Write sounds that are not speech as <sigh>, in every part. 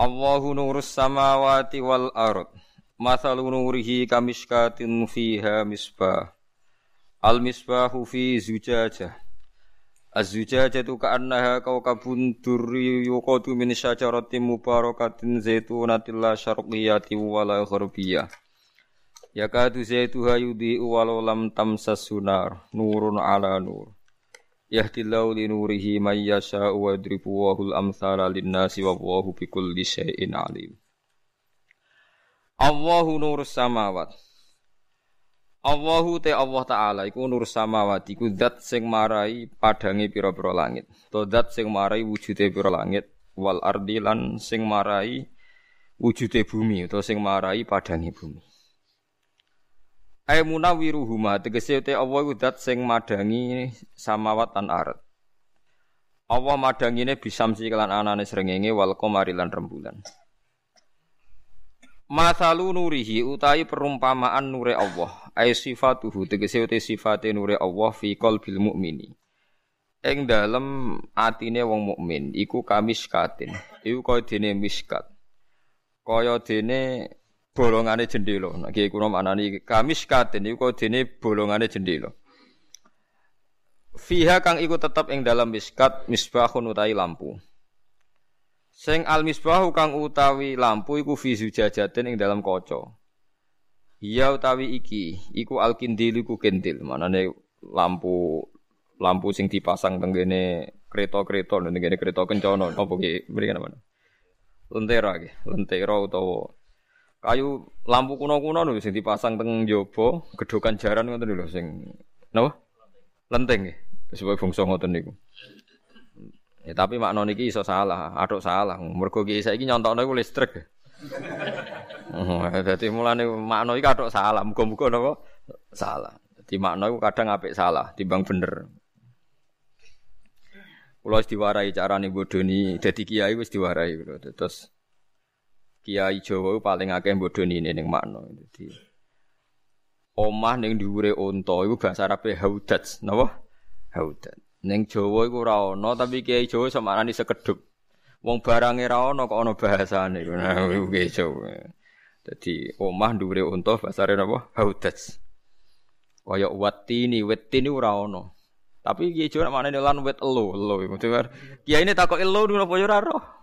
Allahu nurus samawati wal ard. Mathalu nurihi kamishkatin fiha misbah. Al misbahu fi zujajah. Az-zujajatu ka'annaha kawkabun durri yuqadu min syajaratin mubarakatin zaitunatin la syarqiyati wala gharbiyah. Yakadu zaituha yudhi'u walau lam tamsas sunar. Nurun ala nur. Yahdillahu li nurihi may yasha'u wa yadribu wahul amthala linnasi wa wahu bikulli syai'in alim. Allahu nurus samawat. Allahu te Allah taala iku nur samawat iku zat sing marai padange pira-pira langit. To zat sing marai wujude pira langit wal ardi lan sing marai wujude bumi utawa sing marai padange bumi. Ai munawiruhuma tegese te Allah iku zat sing madangi samawat lan ard. Allah madangine bisamsi kelan anane srengenge wal qamari lan rembulan. Masalu nurihi utai perumpamaan nure Allah ai sifatuhu tegese te sifate nure Allah fi qalbil mukmini. Ing dalem atine wong mukmin iku kamiskatin. Iku kaya dene miskat. Kaya dene bolongane jendela. Nek kiye kuna maknani kamiskatin iku dene bolongane jendela. Fiha kang iku tetep ing dalam miskat misbahun utawi lampu. Sing al misbahu kang utawi lampu iku fi zujajatin ing dalam kaca. Iya utawi iki iku al kindil iku kendil. Manane lampu lampu sing dipasang teng kene kereta-kereta teng kene kereta kencana apa ki mriki napa? Lentera ki, lentera utawa kayu lampu kuno-kuno lho sing dipasang teng njaba, gedhokan jaran ngoten lho sing napa? Lenteng nggih. Sebab bangsa ngoten niku. Ya tapi makna niki iso salah, atuk salah. Mergo ki saiki nyontokno iku listrik. <laughs> Dadi mulane makna iki atuk salah, muga-muga napa salah. Dadi makna iku kadang apik salah timbang bener. Kula wis diwarai carane bodoni dadi kiai wis diwarai terus kiai Jawa paling akeh bodoni ning makna. Dadi omah ning dhuwure unta iku bahasa Arabe haudats, napa? Haudat. Ning Jawa iku ora ana, tapi kiai Jawa semaknani sekedhuk. Wong barange ra ana kok ana bahasane. <laughs> Nah, iku kiai Jawa. Dadi omah dhuwure unta bahasane napa? Haudats. Kaya watini, wetini ora ana. Tapi kiai Jawa maknane lan wet elo, elo. Kiai ini takok elo napa yo ora roh.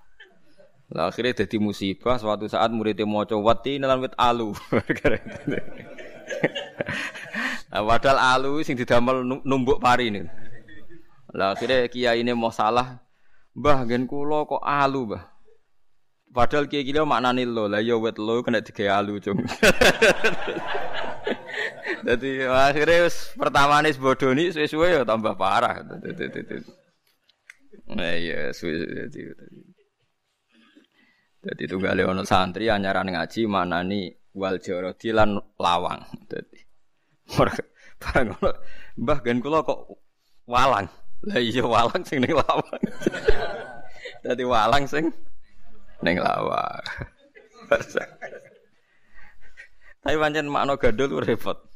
Lah akhirnya jadi musibah suatu saat muridnya mau coba wati lan wit alu. <laughs> nah, padahal alu sing didamel numbuk pari ini. Lah akhirnya kiai ini mau salah. Mbah gen kula kok alu, Mbah. Padahal kiai kira maknane lo, lah ya wet lo kena digawe alu, Cung. <laughs> Dadi akhirnya pertama nih bodoni suwe-suwe ya tambah parah. Nah iya dadi. Jadi tunggale ono santri anyaran ngaji manani wal jarodi lan lawang. Dadi barang ono Mbah gen kula kok walang. Lah iya walang sing ning lawang. <laughs> Dadi walang sing ning lawang. <laughs> Tapi pancen makna gandul repot.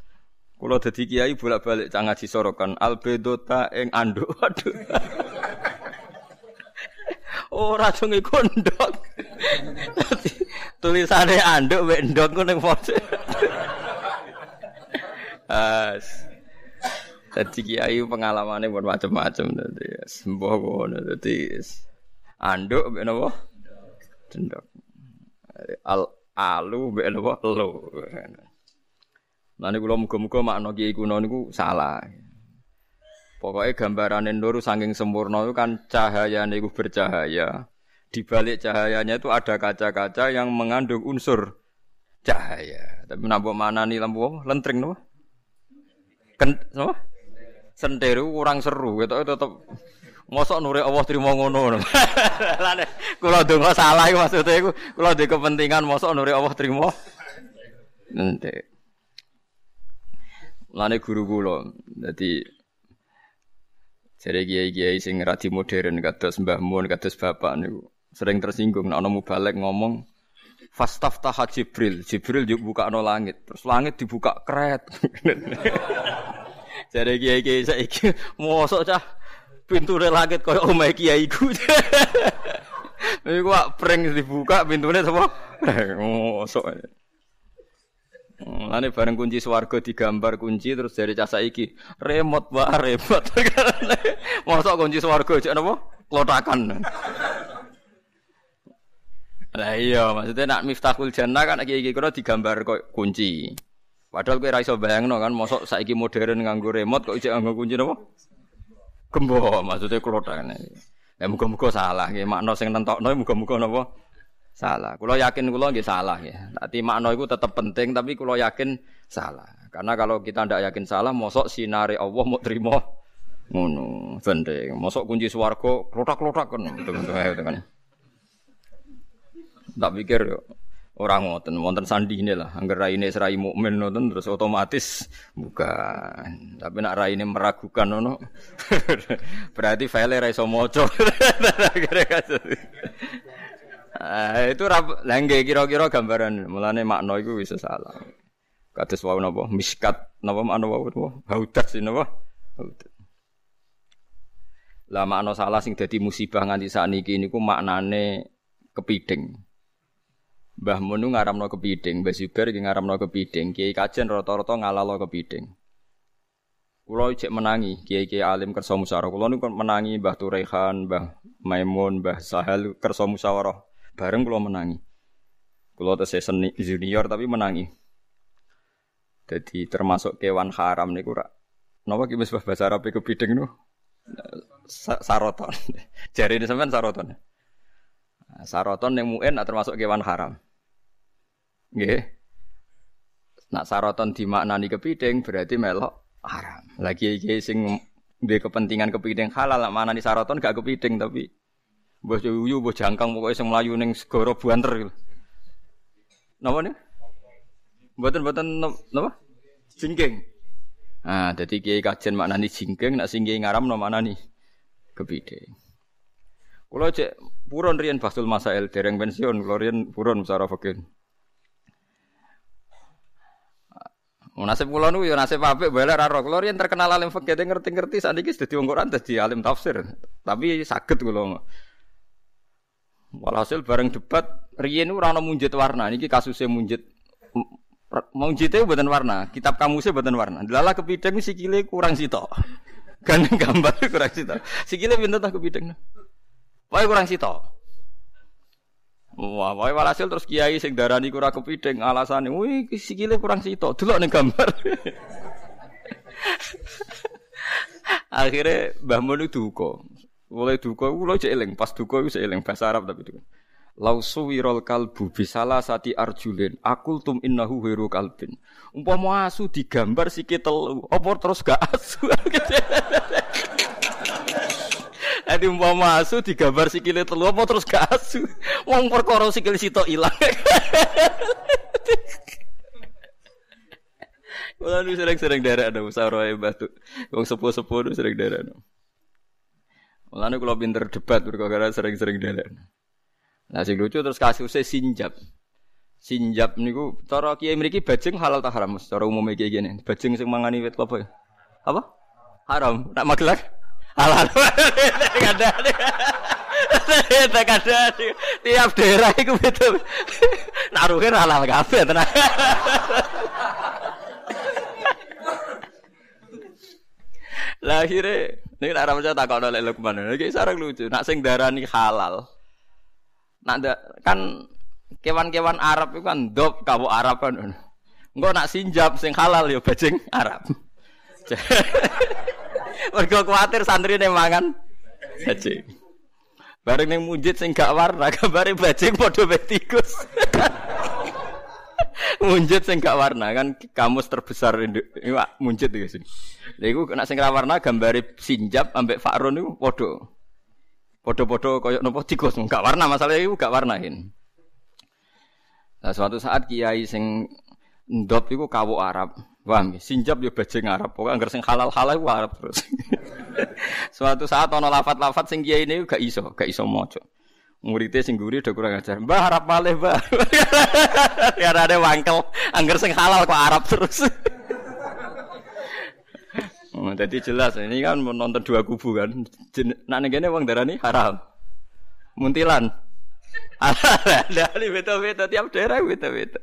Kula dadi kiai bolak-balik cang ngaji sorokan albedota ing anduk. <laughs> Waduh. Ora dong iku ndok. Tulisane anduk mek ndok foto. As. Dadi kiai pengalamane pun macam-macam dadi sembuh ngono dadi anduk mek napa? Ndok. Al alu mek napa? Lo. Lan kula muga-muga makna kiai niku salah. Pokoknya gambaran nur saking sempurna itu kan cahaya itu bercahaya. Di balik cahayanya itu ada kaca-kaca yang mengandung unsur cahaya. Tapi nambah mana nih lampu lentring no? Ken, no? Senteru kurang seru gitu tetap Mosok nure Allah trimo ngono. Lane <laughs> kula donga salah iku maksude iku kula ndek kepentingan mosok nure Allah trimo. Nanti. Lane guru kula. Dadi jare kiai-kiai sing radi modern kados Mbah Mun, kados bapak niku sering tersinggung nek ana mubalek ngomong Fastaftah Jibril, Jibril buka no langit, terus langit dibuka kret. <laughs> Jadi kiai-kiai saiki mosok cah pintu langit koyo omahe kiai ku. <laughs> Iku prank dibuka pintune sapa? Mosok. Lane bareng kunci swarga digambar kunci terus dari cah saiki remote wae remote. <laughs> Mosok kunci swarga jek napa? Klotakan. Lah iya, maksudnya nak miftahul jannah kan iki-iki kira digambar kok kunci. Padahal kowe ra iso bayangno kan mosok saiki modern nganggo remote kok ijek nganggo kunci napa? Gembo, maksudnya klothane. Ya muga-muga salah nggih, makna sing nentokno muga-muga napa? Salah. Kula yakin kula nggih salah ya. Nanti makna iku tetep penting tapi kula yakin salah. Karena kalau kita ndak yakin salah, mosok sinare Allah mau terima ngono. Penting. Mosok kunci swarga klothak-klothak kan. Kan. Tak pikir orang ngoten, wonten sandi ini lah. Angger raine serai mukmin ngoten terus otomatis bukan. Tapi nak raine meragukan nono. <laughs> Berarti file ra iso maca. Ah, itu langge kira-kira gambaran. Mulane makna iku bisa salah. Kados wau napa? Miskat napa makna wau? Haudat sih napa? Lah makna salah sing dadi musibah nganti sakniki niku maknane kepiding. Mbah Mun ngaramno kepiding, Mbah Zubair iki ngaramno kepiding, Kiai Kajen rata-rata ngalalo kepiding. Kulo cek menangi, kiai-kiai alim kersa musyawarah. Kulo niku menangi Mbah Turehan, Mbah Maimun, Mbah Sahal kersa musyawarah. Bareng kulo menangi. Kulo tesih seni junior tapi menangi. Jadi termasuk kewan haram niku rak. Napa ki bahasa Arab kepiding niku? Saroton. <laughs> Jari ini sampean saroton. Saroton yang muen termasuk kewan haram. Nggih. Nak saroton dimaknani kepiting berarti melok haram. Lagi iki sing duwe kepentingan kepiting halal mana nih saroton gak kepiting tapi mbah yuyu mbah jangkang pokoke sing mlayu ning segara buanter. Napa nih? Mboten-mboten napa? Jingking. Nah, jadi kiai kajian maknani jingking, nak sing ngaram no maknani kepiting. Kulo cek puron riyen basul masail dereng pensiun, kulo riyen puron musara Nasib kula niku ya nasib apik bae ra roh. Kula riyen terkenal alim fikih ngerti-ngerti sakniki dadi wong Quran dadi alim tafsir. Tapi saged kula. Walhasil bareng debat riyen ora ana munjit warna. Niki kasusnya munjit munjite mboten warna, kitab kamusnya mboten warna. Delala kepideng sikile kurang sitok. <laughs> Gandeng gambar kurang sitok. Sikile pinten tak kepideng. Wae kurang sitok. Wah, wae walhasil terus kiai sing darani kurang kepideng alasane, wih sikile kurang sito, delok ning gambar. <laughs> Akhirnya Mbah Mun duka. Mulai duka kula cek eling, pas duka iku cek eling bahasa Arab tapi duka. Lau suwirol kalbu bisala sati arjulin akul tum innahu heru kalbin. Umpama asu digambar sikit telu, apa terus gak asu? <laughs> Adi umpama asu digambar sikile telu apa terus gak asu. Wong perkara sikil sitok ilang. Kula nu sering-sering derek ada musyawarah batu. Wong sepuh-sepuh nu sering derek. Mulane kula pinter debat perkara sering-sering derek. Nah sing lucu terus kasusnya sinjab. Sinjab niku cara kiai mriki bajing halal ta haram? Cara umumnya kiai gini. Bajing sing mangani wit apa ya? Apa? Haram. Nak magelar? Halal <laughs> tiap daerah itu betul naruhin halal kafe tenang lah akhirnya ini nak ramadhan tak kau nolak lukman ini sarang lucu. Nak sing darani halal. Nak kan kewan-kewan Arab itu kan dop kau Arab kan. Enggak nak sinjab sing halal ya bajing Arab Mergo kuwatir santri ning mangan bajing. Bareng ning munjit sing gak warna, gambare bajing padha tikus. <laughs> munjit sing gak warna kan kamus terbesar Iwak munjit iki sing. Lha iku nek sing ra warna gambare sinjab ambek Fakron niku padha. Podo-podo koyo nopo tikus, gak warna masalah itu gak warnain. Nah, suatu saat kiai sing ndop iku kawuk Arab. Paham ya? Sinjab yo bajing Arab. Pokoke anggere sing halal-halal iku Arab terus. <laughs> suatu saat ana lafat-lafat sing kiai ini gak iso, gak iso maca. Muridnya sing guri udah kurang ajar. Mbah Arab malih, Mbah. <laughs> ya ada wangkel, angger sing halal kok Arab terus. <laughs> Oh, jadi jelas ini kan menonton dua kubu kan. Nak negene wong darani haram. Muntilan. Ada beda-beda tiap daerah beda-beda.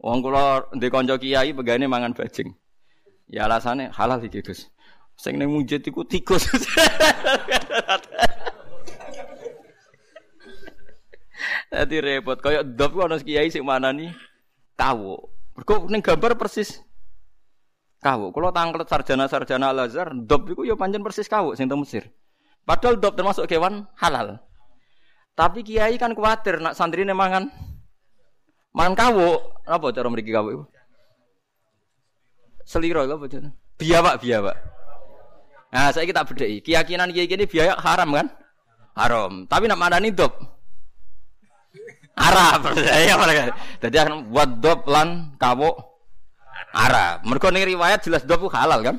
Wong kula ndek kanca kiai pegane mangan bajing. Ya alasannya halal iki, Gus. Sing ning mujid iku tikus. <laughs> Dadi repot kaya dop ana kiai sing manani kawu. Mergo ning gambar persis Kawuk. Kalau tangklet sarjana-sarjana Al-Azhar, dop itu ya panjang persis kawuk sing Mesir. Padahal dop termasuk kewan halal. Tapi kiai kan khawatir nak santri ini mangan mangan kawuk. Apa cara mriki kawuk itu? Seliro apa jenenge? Biawak, biawak. Nah, saya kita bedai. Keyakinan kiai ini biaya haram kan? Haram. Tapi nak mana nih dop? Haram. Ya, Jadi akan buat dop lan kawuk Arab. Mereka ning riwayat jelas dopu halal kan?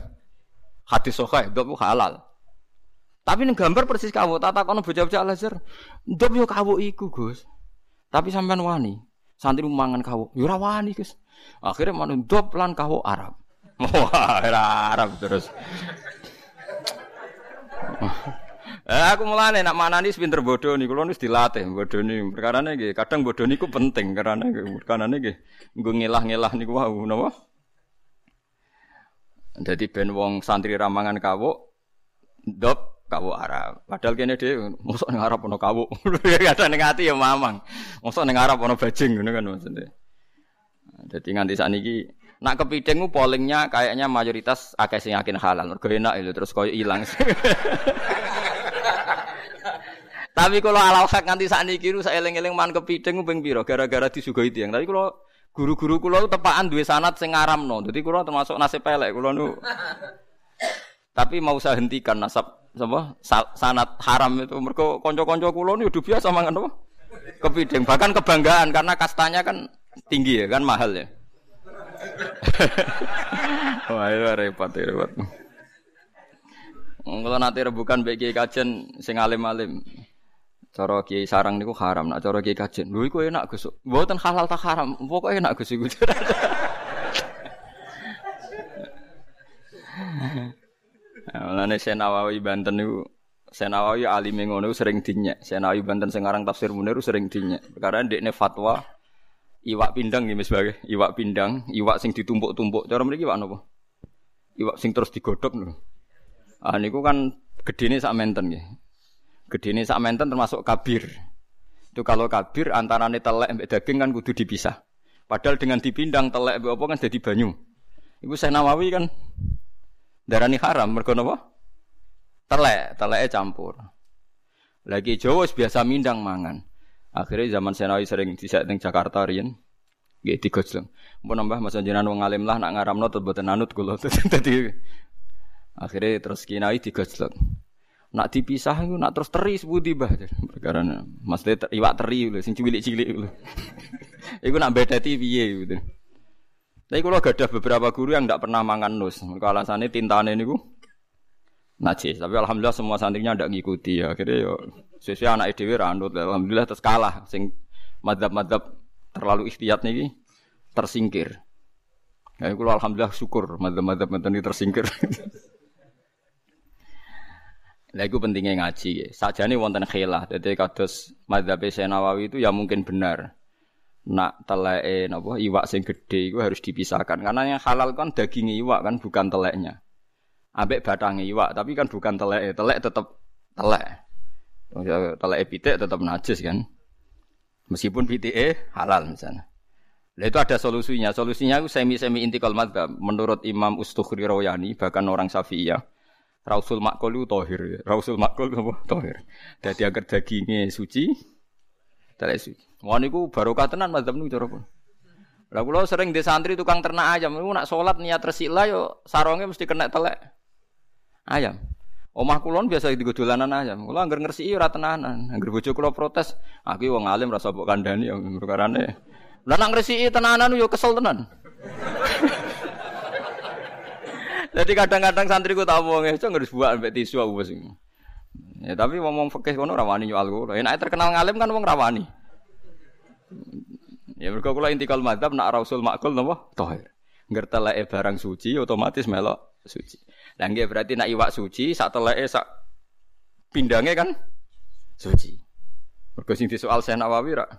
Hadis sahih dopu halal. Tapi ning gambar persis kawu tata kono bocah-bocah Al-Azhar. Dop yo kawu iku, Gus. Tapi sampean wani. santri mangan kawo yo ora wani guys akhire manut ndop lan kawo arab. <laughs> Wah arab terus. Eh, aku mulane nak manani pinter bodho niku kula wis dilatih bodhone perkarane nggih kadang bodho niku penting karena perkarane nggih nggo ngelah-ngelah niku wau napa? Dadi ben wong santri ramangan kawuk ndop kawu Arab. Padahal kene dhewe mosok ning Arab ono kawu. <laughs> Kadang ning ati ya mamang. Mosok ning Arab ono bajing ngono kan maksudnya. Jadi nganti saat ini nak kepiting pollingnya kayaknya mayoritas akeh sing yakin halal. Mergo enak itu terus koyo ilang. <laughs> Tapi kalau alal hak nganti saat ini saya eling-eling man kepiting ping piro gara-gara disuguhi tiang. Tapi kalau Guru-guru kula tepaan duwe sanat sing ngaramno. Dadi kula termasuk nasib pelek kula nu. <laughs> Tapi mau saya hentikan nasab apa sanat haram itu mergo kanca-kanca kula nu udah biasa mangan apa? Kepideng bahkan kebanggaan karena kastanya kan tinggi ya kan mahal ya. <laughs> Wah, itu repot, repot. Kalau nanti rebukan bagi kajian sing alim-alim. Cara kiai sarang niku haram, nak cara kiai kajen. Lho iku enak Gus. Mboten halal tak haram, pokoke enak Gus. <laughs> Mulane Senawawi Banten niku Senawawi alim ngono sering dinyek. Senawawi Banten sing aran tafsir Munir sering dinyek. Perkara ndekne fatwa iwak pindang nggih sebagai iwak pindang, iwak sing ditumpuk-tumpuk. Cara mriki iwak napa? Iwak sing terus digodhog lho. Ah niku kan gedene sak menten nggih. Gede ini menten termasuk kabir. Itu kalau kabir antara telek mbek daging kan kudu dipisah. Padahal dengan dipindang telek mbek apa kan jadi banyu. Iku saya Nawawi kan darani haram mergo napa? Telek, teleknya campur. Lagi Jawa biasa mindang mangan. Akhirnya zaman Senawi sering disek ning Jakarta riyen. Nggih digojlong. Mau nambah masa jenengan wong alim lah nak ngaramno boten anut kula. <laughs> Dadi akhirnya terus kinai digojlong. Nak dipisah itu nak terus teri sebuti bah. Perkara Mas iwak teri lho sing cilik-cilik lho. <laughs> Iku nak bedeti piye gitu. Tapi kalau gak ada beberapa guru yang tidak pernah mangan nus. Mereka alasannya tintane niku najis. Tapi alhamdulillah semua santrinya tidak ngikuti ya. Akhirnya yo sesuai anak edw ranut. Alhamdulillah terus kalah. Sing madhab-madhab terlalu ikhtiyat nih tersingkir. Ya, kalau alhamdulillah syukur madhab-madhab ini tersingkir. <laughs> Lah iku pentingnya ngaji. Sajane wonten khilaf. Dadi kados madzhab Nawawi itu ya mungkin benar. Nak teleke napa iwak sing gede itu harus dipisahkan karena yang halal kan daging iwak kan bukan teleknya. Ambek batangnya iwak tapi kan bukan telek. Telek tetap telek. Telek pitik tetap najis kan. Meskipun pitik halal misalnya. Lah itu ada solusinya. Solusinya itu semi-semi intikal madzhab menurut Imam Ustukhri Rawayani bahkan orang Syafi'iyah Rausul makul itu tohir. Rausul makul apa? Tohir. Jadi agar dagingnya suci, tidak suci. Wah niku barokah tenan mazhab niku cara pun. Lah kula sering di santri tukang ternak ayam, niku nak sholat niat resila yo sarongnya mesti kena telek ayam. Omah kulon biasa digo dolanan ayam. Kula anggar ngresiki ora tenanan. Anggar bojo kula protes, aku wong alim rasa mbok kandhani ya perkarane. Lah nak ngresiki tenanan yo kesel tenan. <laughs> Jadi kadang-kadang santriku tak wong itu ngurus buat sampai tisu aku wis. Ya tapi ngomong fikih kono rawani nyual kula. Enak terkenal ngalim kan wong rawani. Ya mergo kula intikal madzhab nak rasul makul napa? Tahir. Ngerteleke barang suci otomatis melok suci. Lah nggih berarti nak iwak suci sak teleke sak pindange kan suci. Mergo sing disoal Syekh Nawawi rak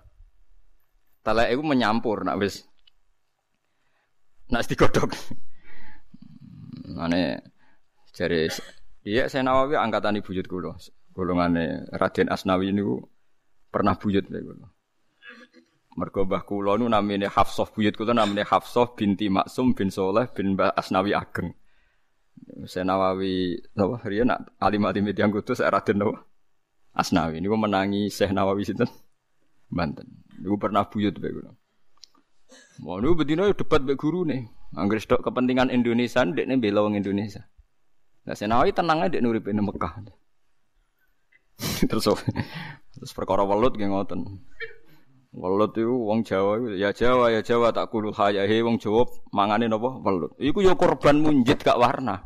teleke iku menyampur nak wis nak digodhog. Ane jare dia saya Nawawi angkatan ibu buyut kula. Golongane Raden Asnawi niku pernah buyut kula. Mergo mbah kula nu namine Hafsah buyut kula namine Hafsah binti Maksum bin Soleh bin Mbah Asnawi Ageng. Saya Nawawi napa riyen nak alim alim yang kudu saya Raden napa? Asnawi niku menangi Syekh Nawawi sinten? Banten. Niku pernah buyut bae kula. Mau niku bedino debat mbek nih. Angger stok kepentingan Indonesia ndekne bela wong Indonesia. Lah Senawi tenang aja nurip ning Mekah. <laughs> terus terus perkara welut nggih ngoten. Welut itu wong Jawa ya Jawa ya Jawa tak kulul hayahe wong Jawa mangane napa welut. Iku ya korban munjit gak warna.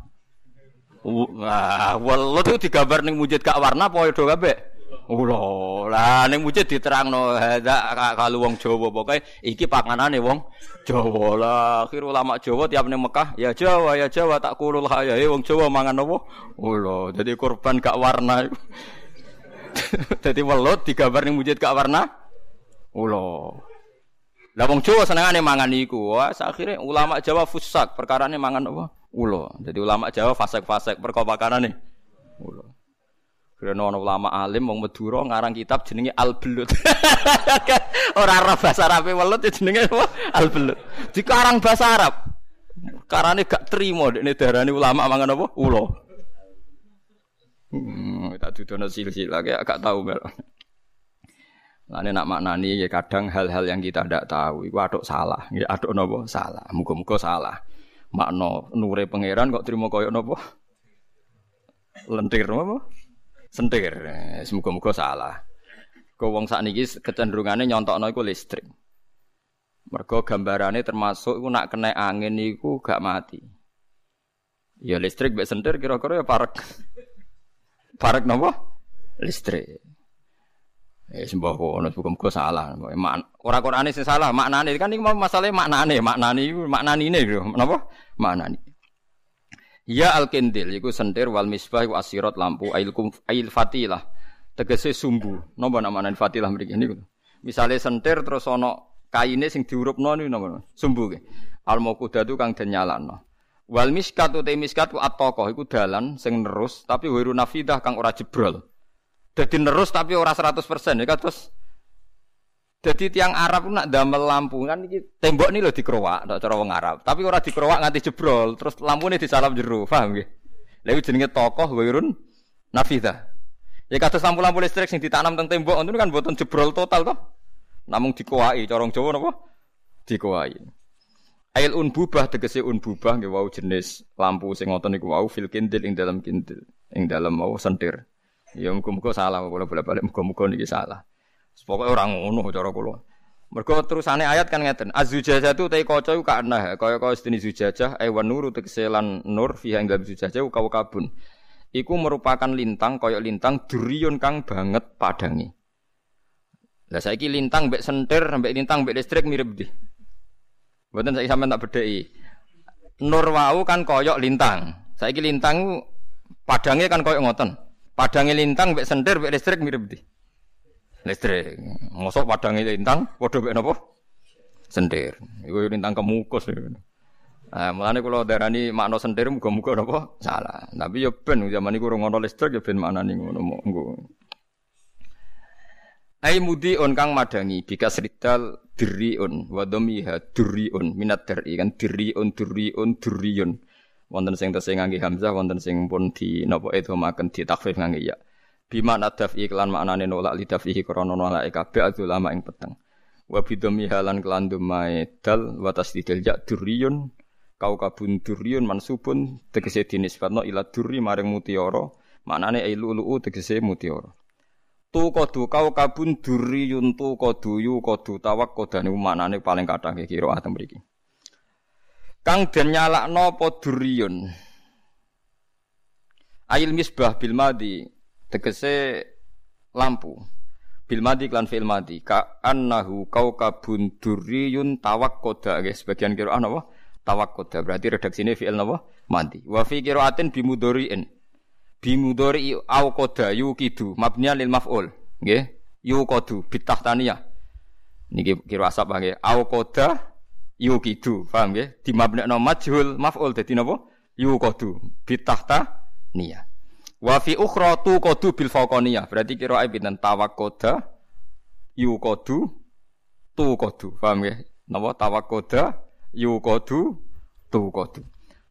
Wah, welut itu digambar ning munjit gak warna padha kabeh. Ulo, lah ning mujid diterangno hadza kalau wong Jawa pokoke iki panganane wong Jawa lah. Akhir ulama Jawa tiap ning Mekah ya Jawa ya Jawa tak kulul hayae wong Jawa mangan apa? Ulo, jadi korban gak warna. Dadi <laughs> welut digambar ning mujid gak warna. Ulo. Lah wong Jawa senengane mangan iku. Wah, akhirnya ulama Jawa fusak perkarane mangan apa? Ulo. Jadi ulama Jawa fasek-fasek perkara pakanane. Ulo. Karena ono ulama alim wong Madura ngarang kitab jenenge Al Belut. <laughs> Ora ora bahasa Arab welut ya jenenge apa? Al Belut. Dikarang bahasa Arab. Karane gak trimo dekne darani ulama mangan apa? Ulo. Hmm, tak dudono silsilah kayak gak tahu mel. Lane nak maknani ya kadang hal-hal yang kita tidak tahu iku aduk salah, ya aduk napa? Salah. Muga-muga salah. Makna nure pangeran kok trimo koyo napa? Lentir napa? sentir. Semoga-moga salah. Kau wong sakniki kecenderungane nyontokno iku listrik. Mergo gambarane termasuk iku nak kena angin iku gak mati. Ya listrik mbek sentir kira-kira ya parek. Parek napa? Listrik. Eh sembah kono muga-muga salah. Ora Qur'ane sing salah, maknane kan iki masalah maknane, maknane iku maknanine lho. Napa? Maknane. Ya al kendil iku sentir wal misbah iku asirat lampu ail kum ail fatilah. Tegese sumbu. Napa namane fatilah mriki niku. Misale sentir terus ana kaine sing diurupno niku napa? Sumbu ke. Al maqudatu kang den nyalano. Wal miskat uta miskat ku atoko iku dalan sing nerus tapi wiru nafidah kang ora jebrol. Dadi nerus tapi ora 100%. Ya terus jadi tiang Arab nak damel lampu kan iki tembok nih lo dikerowak, tak cara wong Arab. Tapi ora dikerowak nganti jebrol, terus lampu nih disalap jeru, paham? Lha iku jenenge tokoh wirun nafida. Ya kados lampu-lampu listrik sing ditanam teng tembok itu kan boten jebrol total toh. Namung dikowaki, corong Jawa napa? Dikowaki. Ail unbubah tegese unbubah nggih wau jenis lampu sing ngoten niku wau fil kindil ing dalam kindil, ing dalam mau sentir. Ya muga-muga salah kula bolak-balik muga-muga niki salah. Pokoknya orang ngono cara kula. Mergo terusane ayat kan ngeten, azujajah tu tai kaca iku kana kaya kaya sedene zujajah ewan nuru tegese lan nur fiha ing dalem zujajah kau kabun. Iku merupakan lintang kaya lintang duriun kang banget padangi. Lah saiki lintang mbek sentir mbek lintang mbek listrik mirip di. Mboten saiki sampean tak bedheki. Nur wau kan kaya lintang. Saiki lintang padangnya kan kaya ngoten. Padange lintang mbek sentir mbek listrik mirip di listrik. Mosok padange lintang padha mek napa? Sendir. Iku lintang kemukus. Nah, mulane kula darani makna sendir muga-muga napa salah. Tapi ya ben zaman iku ora ngono listrik ya ben maknane ngono monggo. Ai mudi on kang madangi bika ridal diriun wa dhamiha duriun minat dari kan diriun duriun duriun wonten sing tesih ngangge hamzah wonten sing pun di napa itu takfif ngangge ya bima nadaf iklan maknane nolak lidafihi krana nolak kabeh lama ing peteng wa bidomi halan kelan dumae dal wa tasdidil ya duriyun kau kabun duriyun mansubun tegese dinisbatno ila duri maring mutiara Maknane ai lu'lu'u tegese mutiara. Tu kodu kau kabun duriyun tu kodu yu kodu tawak kodane maknane paling kathah kira atem mriki. Kang den nyalakno apa duriyun. Ail misbah bil madi tegese lampu. Bil madi klan fil madi ka annahu kaukabun duriyun tawakkoda guys sebagian kira apa? Tawakkoda berarti redaksine fi'il napa? Madi. Wa fi qiraatin bimudori'in bimudori au koda yukidu mabniya lil maf'ul nggih yuqadu bitahtaniyah niki kira asap nggih au koda yukidu paham nggih di mabnekno majhul maf'ul dadi napa? Yuqadu bitahta niyah. Wa fi ukhra tu qadu bil fawqaniyah berarti kira ae pinten tawakkoda yuqadu tu qadu paham nggih napa? Tawakkoda tu qadu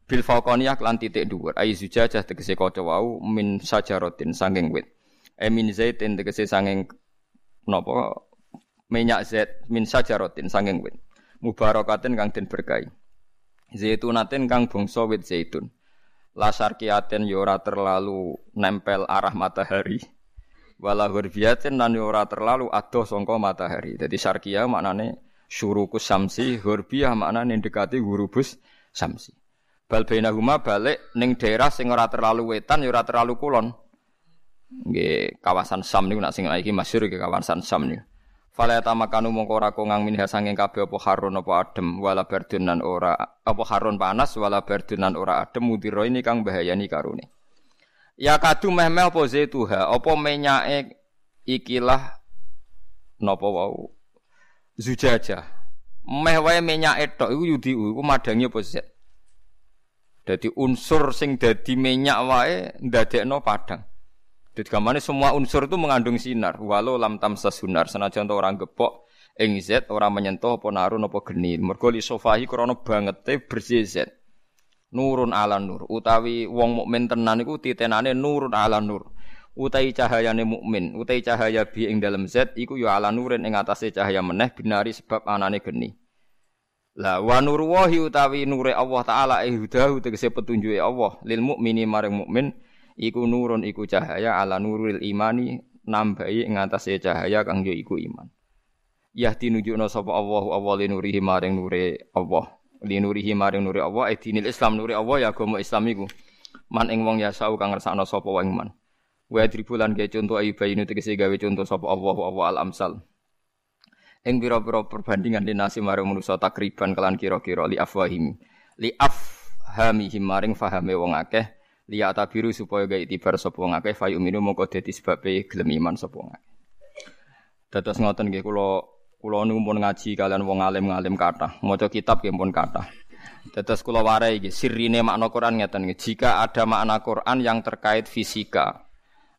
bil faqaniyah lan titik dhuwur. Ai zujajah tegese kaca wau min sajaratin sanging wit. E min zaitin tegese sanging napa? Minyak zait min sajaratin sanging wit mubarakatin kang den berkahi. Zaitunatin kang bangsa wit zaitun. Lasar kiaten yo ora terlalu nempel arah matahari. Wala hurbiyatin lan ora terlalu adoh sangka matahari. Dadi sarkia maknane syurukus samsi hurbiyah maknane dekati hurubus samsi. Bal bainahuma balik ning daerah sing ora terlalu wetan ya ora terlalu kulon. Nggih, kawasan Sam niku nak sing iki masyhur kawasan Sam niku. Fala tamakanu mongko ora kongang minha sanging kabeh apa harun apa adem wala berdunan ora apa harun panas wala berdunan ora adem mudiro ini kang bahayani karune. Ya kadu mehmel apa zaituha apa menyake ikilah napa wau zujaja. Meh wae menyake tok iku yudi iku madangi apa zat. Jadi unsur sing dadi minyak wae ndadekno padang. Jadi gamane semua unsur itu mengandung sinar. Walau lam tamsa sunar senajan orang gepok ing zat ora menyentuh apa narun apa geni. Mergo li sofahi krana bangete bersih zat. Nurun ala nur utawi wong mukmin tenan iku titenane nurun ala nur. Utai cahayane mukmin, utai cahaya bi ing dalam zat iku ya ala nurin ing atase cahaya meneh binari sebab anane geni. Lah wa nurwahi utawi nure Allah taala ihdahu tegese petunjuke Allah lil mukmini maring mukmin iku nurun iku cahaya ala nuril imani nambahi ing atase cahaya kang yo iku iman. Yahdi nunjukna sapa Allah Allah linurihi maring nure Allah linurihi maring nure Allah edinil Islam nure Allah ya agama Islam iku. Man ing wong ya sau kang ngersakno sapa wae iman. Wa dribulan ge conto ayu bayinu tegese gawe conto sapa Allah Allah al amsal ing pira-pira perbandingan dinasi maring manusa takriban kelan kira-kira li afwahim li afhamihim maring fahame wong akeh li atabiru supaya gawe itibar sapa wong akeh fayu minu mongko dadi sebabe gelem iman sapa wong akeh dados ngoten nggih kula kula niku pun ngaji kalian wong alim-alim kathah maca kitab nggih pun kathah dados kula warai iki sirine makna Quran ngeten jika ada makna Quran yang terkait fisika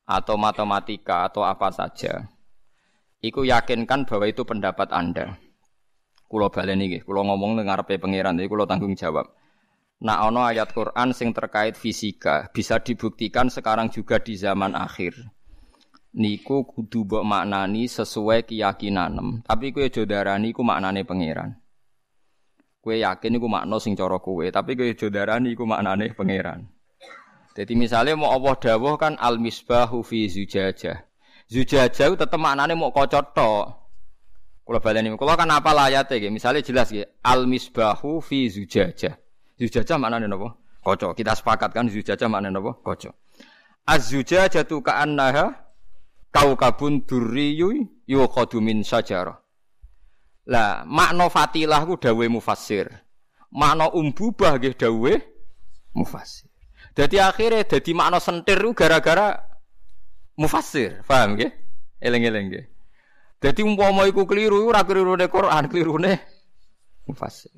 atau matematika atau apa saja Iku yakinkan bahwa itu pendapat Anda. Kulo baleni nggih, kulo ngomong ning ngarepe pangeran, jadi kulo tanggung jawab. Nah, ono ayat Quran sing terkait fisika bisa dibuktikan sekarang juga di zaman akhir. Niku kudu mbok maknani sesuai keyakinan. Tapi kowe aja darani iku maknane pangeran. Kowe yakin iku makna sing cara kowe, tapi kowe aja darani iku maknane pangeran. Jadi misalnya mau Allah dawuh kan al misbahu fi zujajah. Zujajah tetep maknane mau kaca tok. Kula baleni, kula kan apa layate nggih. Misale jelas nggih, al misbahu fi zujajah. Zujajah maknane napa? Kaca. Kita sepakat kan zujajah maknane napa? Kaca. Az-zujajatu ka'annaha kaukabun durriyu yuqadu min sajarah. Lah, makna fatilah ku dawe mufassir. Makna umbubah nggih dawe mufassir. Jadi akhirnya jadi makna sentir gara-gara mufassir, paham nggih? Eling-eling nggih. Dadi umpama iku keliru ora klirune Quran, klirune mufassir.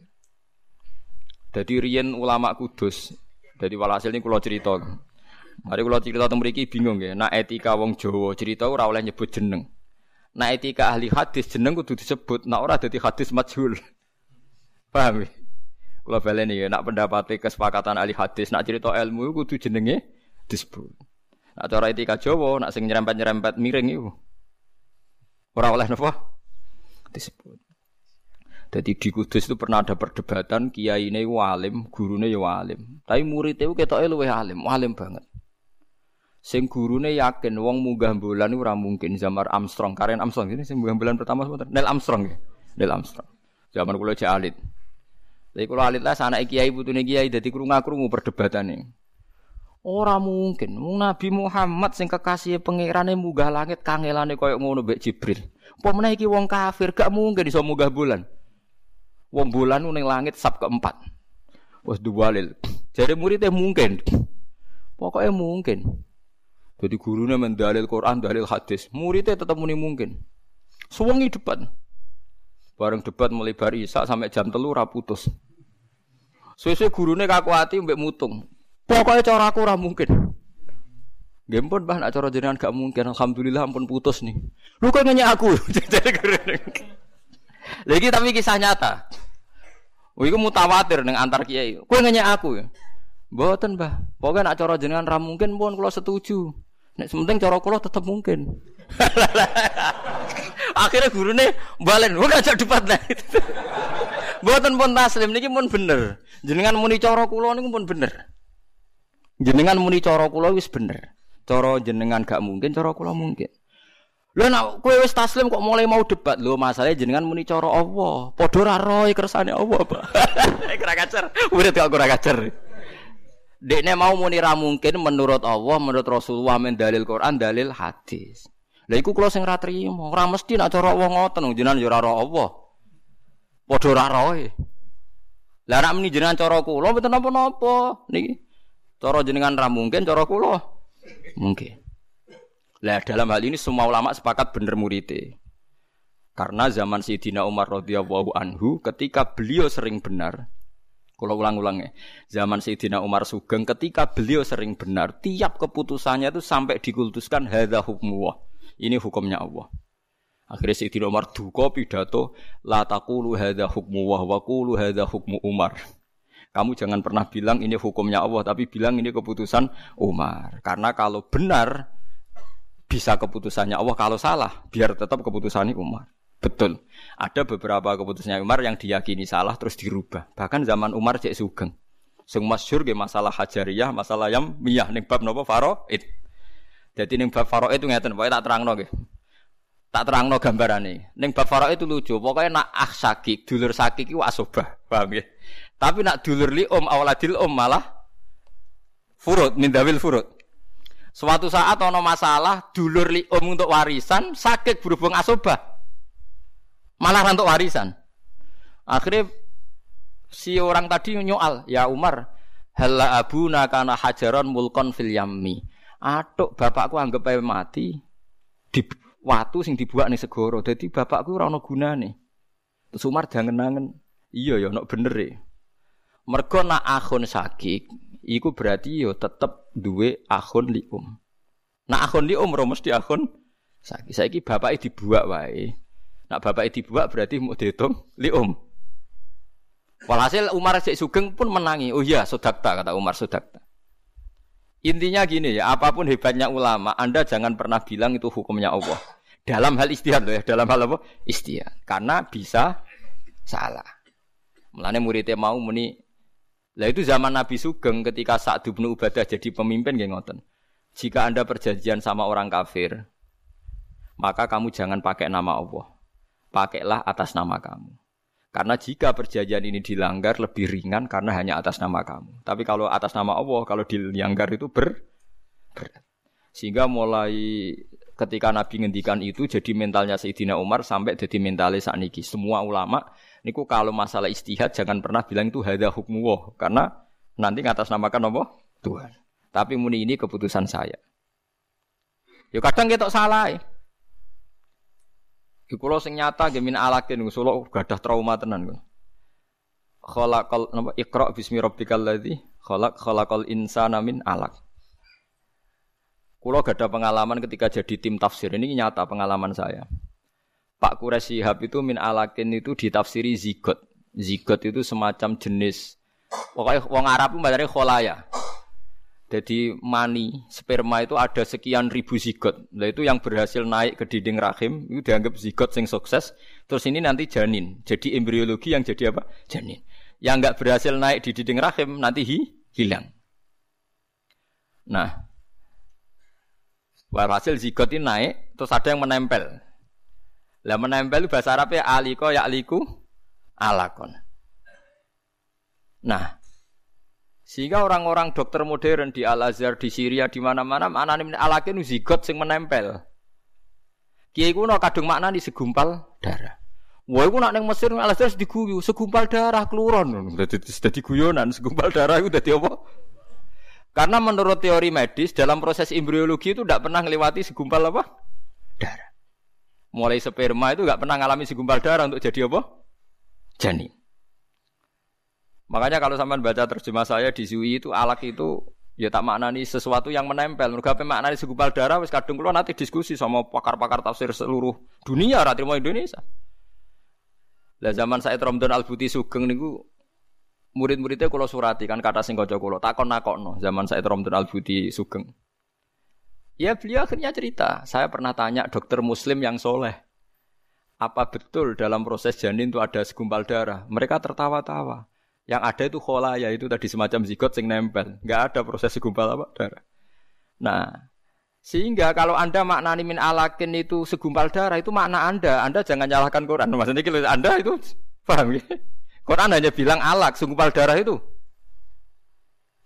Dadi riyen ulama Kudus. Dadi walhasil ini kula cerita. Mari kula cerita teng mriki bingung nggih. Nak etika wong Jawa cerita ora oleh nyebut jeneng. Nak etika ahli hadis jeneng kudu disebut, nak ora dadi hadis majhul. <laughs> Paham nggih? Kula baleni ya, nak pendapat kesepakatan ahli hadis, nak cerita ilmu kudu jenenge disebut. Nak cara etika Jawa, nak sing nyerempet-nyerempet miring iku. Ora oleh napa? Disebut. Jadi di Kudus itu pernah ada perdebatan kiai ini walim, gurunya ya walim. Tapi muridnya itu ketoknya luwe alim, walim banget. Sing gurune yakin wong munggah bulan ora mungkin zaman Armstrong, Karen Armstrong ini sing munggah bulan pertama sebentar. Neil Armstrong ya. Neil Armstrong. Zaman kula cek alit. Tapi kalau alit lah anak kiai putune kiai dadi krungu-krungu perdebatane. Ora mungkin. Wong Nabi Muhammad sing kekasih pangerane munggah langit kangelane koyo ngono mbek Jibril. Apa meneh iki wong kafir gak mungkin iso munggah bulan. Wong bulan langit sab keempat. Wes duwalil. Jadi muridnya mungkin. Pokoknya mungkin. Jadi gurunya mendalil Quran, dalil hadis. Muridnya tetap muni mungkin. Suwengi debat. Bareng debat mulai bar isak sampai jam telu putus. Suwe-suwe gurune kaku hati mbek mutung. Pokoknya cara aku ora mungkin. Gempon bah nak cara jenengan gak mungkin. Alhamdulillah ampun putus nih. Lu kok nanya aku. <laughs> Lagi tapi kisah nyata. Oh, iku mutawatir dengan antar kiai. Kowe nanya aku ya. Mboten, Mbah. Pokoknya nak cara jenengan ra mungkin pun kula setuju. Nek sementing cara kula tetep mungkin. <laughs> Akhirnya gurune balen, ora ajak debat lah. <laughs> Mboten pun taslim niki pun bener. Jenengan muni cara kula niku pun bener. Jenengan muni cara kula wis bener. Cara jenengan gak mungkin, cara kula mungkin. Lho nek kowe wis taslim kok mulai mau debat. Lho masalahnya jenengan muni cara Allah. Padha ra roe kersane Allah, Pak. <laughs> Kira kacer. Murid kok ora kacer. Dekne mau muni ra mungkin menurut Allah, menurut Rasulullah men dalil Quran, dalil hadis. Lah iku kula sing ra trimo. Ora mesti nek cara Allah ngoten, jenengan yo ora Allah. Padha ra roe. Lah nek muni jenengan cara kula mboten napa-napa niki. Cara jenengan ra mungkin, cara kula mungkin. Lah dalam hal ini semua ulama sepakat bener murite. Karena zaman Sayyidina Umar radhiyallahu anhu ketika beliau sering benar, kalau ulang-ulang ya, zaman Sayyidina Umar Sugeng ketika beliau sering benar, tiap keputusannya itu sampai dikultuskan hadza hukmuwah. Ini hukumnya Allah. Akhirnya Sayyidina Umar duka pidato la taqulu hadza hukmuwah wa qulu hadza hukmu Umar. Kamu jangan pernah bilang ini hukumnya Allah, tapi bilang ini keputusan Umar. Karena kalau benar bisa keputusannya Allah, kalau salah biar tetap keputusannya Umar. Betul. Ada beberapa keputusannya Umar yang diyakini salah terus dirubah. Bahkan zaman Umar cek sugeng. Sing masyhur masalah hajariyah, masalah yang miyah ning bab napa faraid. Jadi ning bab faraid itu ngeten, pokoke tak terangno nggih. Tak terangno gambarane. Ning bab faraid itu lucu. Pokoknya nak ah sakik, dulur sakik iku asobah. Paham nggih? Tapi nak dulur li om awaladil om malah furut mindawil furut. Suatu saat ono masalah dulur li om untuk warisan sakit berhubung asobah. Malah untuk warisan. Akhirnya si orang tadi nyoal, ya Umar, halla abuna kana hajaron mulkon fil yammi. Atuk bapakku anggap ae mati di watu sing dibuat nih segoro. Jadi bapakku ora ono gunane. Terus Umar jangan-jangan, iya ya ono bener ya. Mergo nak akhun sakit, iku berarti yo tetep duwe akhun li um. Nak akhun li um mesti akhun sakit. Saiki bapake dibuak wae. Nak bapake dibuak berarti mau dihitung li um. Walhasil Umar Cek Sugeng pun menangi. Oh iya, sodakta kata Umar sodakta. Intinya gini ya, apa pun hebatnya ulama, Anda jangan pernah bilang itu hukumnya Allah. Dalam hal istihad loh ya, dalam hal apa? Istihad. Karena bisa salah. Mulane muridnya mau muni lah itu zaman Nabi Sugeng ketika saat bin Ubadah jadi pemimpin nggih ngoten. Jika Anda perjanjian sama orang kafir, maka kamu jangan pakai nama Allah. Pakailah atas nama kamu. Karena jika perjanjian ini dilanggar lebih ringan karena hanya atas nama kamu. Tapi kalau atas nama Allah, kalau dilanggar itu ber berat. Sehingga mulai ketika Nabi ngendikan itu jadi mentalnya Sayyidina Umar sampai jadi mentalnya saat niki. Semua ulama Niku kalau masalah istihad jangan pernah bilang itu hada hukmu karena nanti ngatas namakan apa? Tuhan. Tapi muni ini keputusan saya. Ya kadang kita salah. Ya. Iku lo sing nyata gemin alakin ngusulo gadah trauma tenan kok. Khalaqal napa Iqra bismi rabbikal ladzi khalaq khalaqal insana min alaq. Kulo gada pengalaman ketika jadi tim tafsir ini nyata pengalaman saya. Pak Quraisy Shihab itu min alakin itu ditafsiri zigot. Zigot itu semacam jenis pokoknya wong Arab itu dari kholaya. Jadi mani sperma itu ada sekian ribu zigot. Nah itu yang berhasil naik ke dinding rahim itu dianggap zigot sing sukses. Terus ini nanti janin. Jadi embriologi yang jadi apa? Janin. Yang nggak berhasil naik di dinding rahim nanti hi, hilang. Nah, Walhasil zigot ini naik, terus ada yang menempel. Lah menempel bahasa Arabnya aliko ya aliku alakon. Nah, sehingga orang-orang dokter modern di Al Azhar, di Syria, di mana-mana maknane alakin zigot sing menempel. Kiai kuno kadung makna di segumpal darah. Wah, iku nak neng Mesir Al Azhar diguyu, segumpal darah keluron. Dadi dadi guyonan, segumpal darah itu dadi apa? Karena menurut teori medis dalam proses embriologi itu tidak pernah melewati segumpal apa? Darah. Mulai sperma itu nggak pernah mengalami segumpal darah untuk jadi apa? Janin. Makanya kalau sampean baca terjemah saya di Zui itu alak itu ya tak maknani sesuatu yang menempel. Mereka apa maknani segumpal darah wis kadung kula nanti diskusi sama pakar-pakar tafsir seluruh dunia ra mau Indonesia. Lah zaman saya Romdon Al Buti Sugeng niku murid-muridnya kalau surati kan kata sing kocok kulo takon nakokno zaman saya Romdon Al Budi Sugeng. Ya beliau akhirnya cerita, saya pernah tanya dokter muslim yang soleh, apa betul dalam proses janin itu ada segumpal darah? Mereka tertawa-tawa. Yang ada itu ya itu tadi semacam zigot sing nempel. Nggak ada proses segumpal apa darah. Nah, sehingga kalau anda maknani min alakin itu segumpal darah itu makna anda. Anda jangan nyalahkan Quran. Maksudnya kalau anda itu paham ya? Quran hanya bilang alak, segumpal darah itu.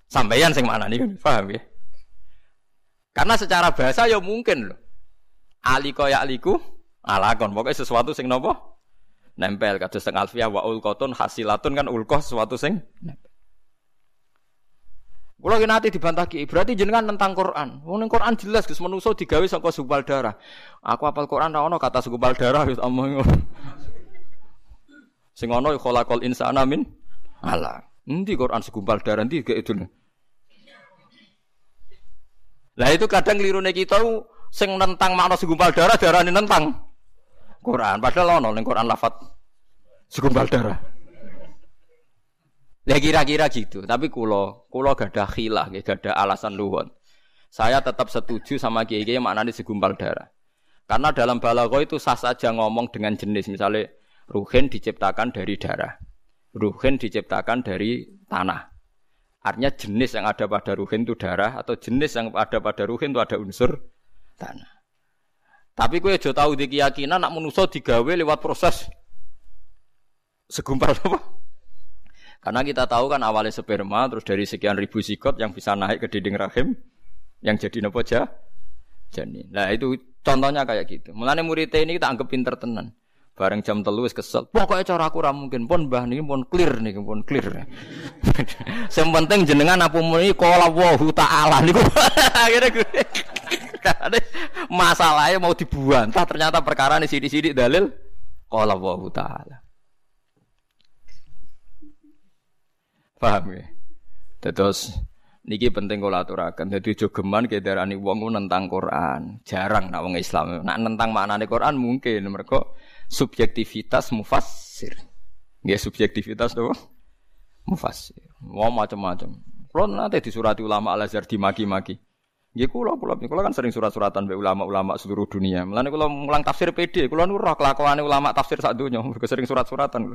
Sampaian sing mana nih kan, paham ya? Karena secara bahasa ya mungkin loh. Aliko ya aliku, alakon. Pokoknya sesuatu sing nopo nempel kata sing alfiah wa ulqatun hasilatun kan ulkoh sesuatu sing nempel. Kalau nanti dibantah ki, berarti jenengan tentang Quran. Wong Quran jelas Gus manusa digawe saka segumpal darah. Aku apal Quran ra ono kata segumpal darah wis omong. Sing ana khalaqal insana min ala. Endi Quran segumpal darah endi itu. Lah itu kadang klirune kita sing nentang makna segumpal darah darane nentang Quran. Padahal ana ning Quran lafat segumpal darah. Ya kira-kira gitu. Tapi kulo, kulo gak ada khilah, gak ada alasan luhon. Saya tetap setuju sama kiai kiai maknanya segumpal darah. Karena dalam balago itu sah saja ngomong dengan jenis. Misalnya Ruhin diciptakan dari darah. Ruhin diciptakan dari tanah. Artinya jenis yang ada pada ruhin itu darah atau jenis yang ada pada ruhin itu ada unsur tanah. Tapi kue jo tahu di keyakinan nak menuso digawe lewat proses segumpal apa? Karena kita tahu kan awalnya sperma terus dari sekian ribu sikot yang bisa naik ke dinding rahim yang jadi nopo ja janin. Nah itu contohnya kayak gitu. Mulane murid ini kita anggap pinter tenan. Bareng jam telu wis kesel. Pokoke cara aku ora mungkin pun Mbah niki pun clear niki pun clear. <laughs> Sing penting jenengan apa muni qala wa ta'ala niku. <laughs> Akhire masalahnya mau dibuang. Entah ternyata perkara ini sidik-sidik dalil qala wa ta'ala. Paham ya? Terus niki penting kula aturaken. Dadi aja geman kedarani wong nentang Quran. Jarang nak wong Islam. Nak nentang maknane Quran mungkin mereka subjektivitas mufassir. Ya subjektivitas tuh mufassir. Wah macam-macam. Kalau nanti disurati ulama Al Azhar dimaki-maki. Ya kula kula kula kan sering surat-suratan be ulama-ulama seluruh dunia. Mulane kula mulang tafsir PD, kula nu roh kelakuane ulama tafsir sak donya, sering surat-suratan.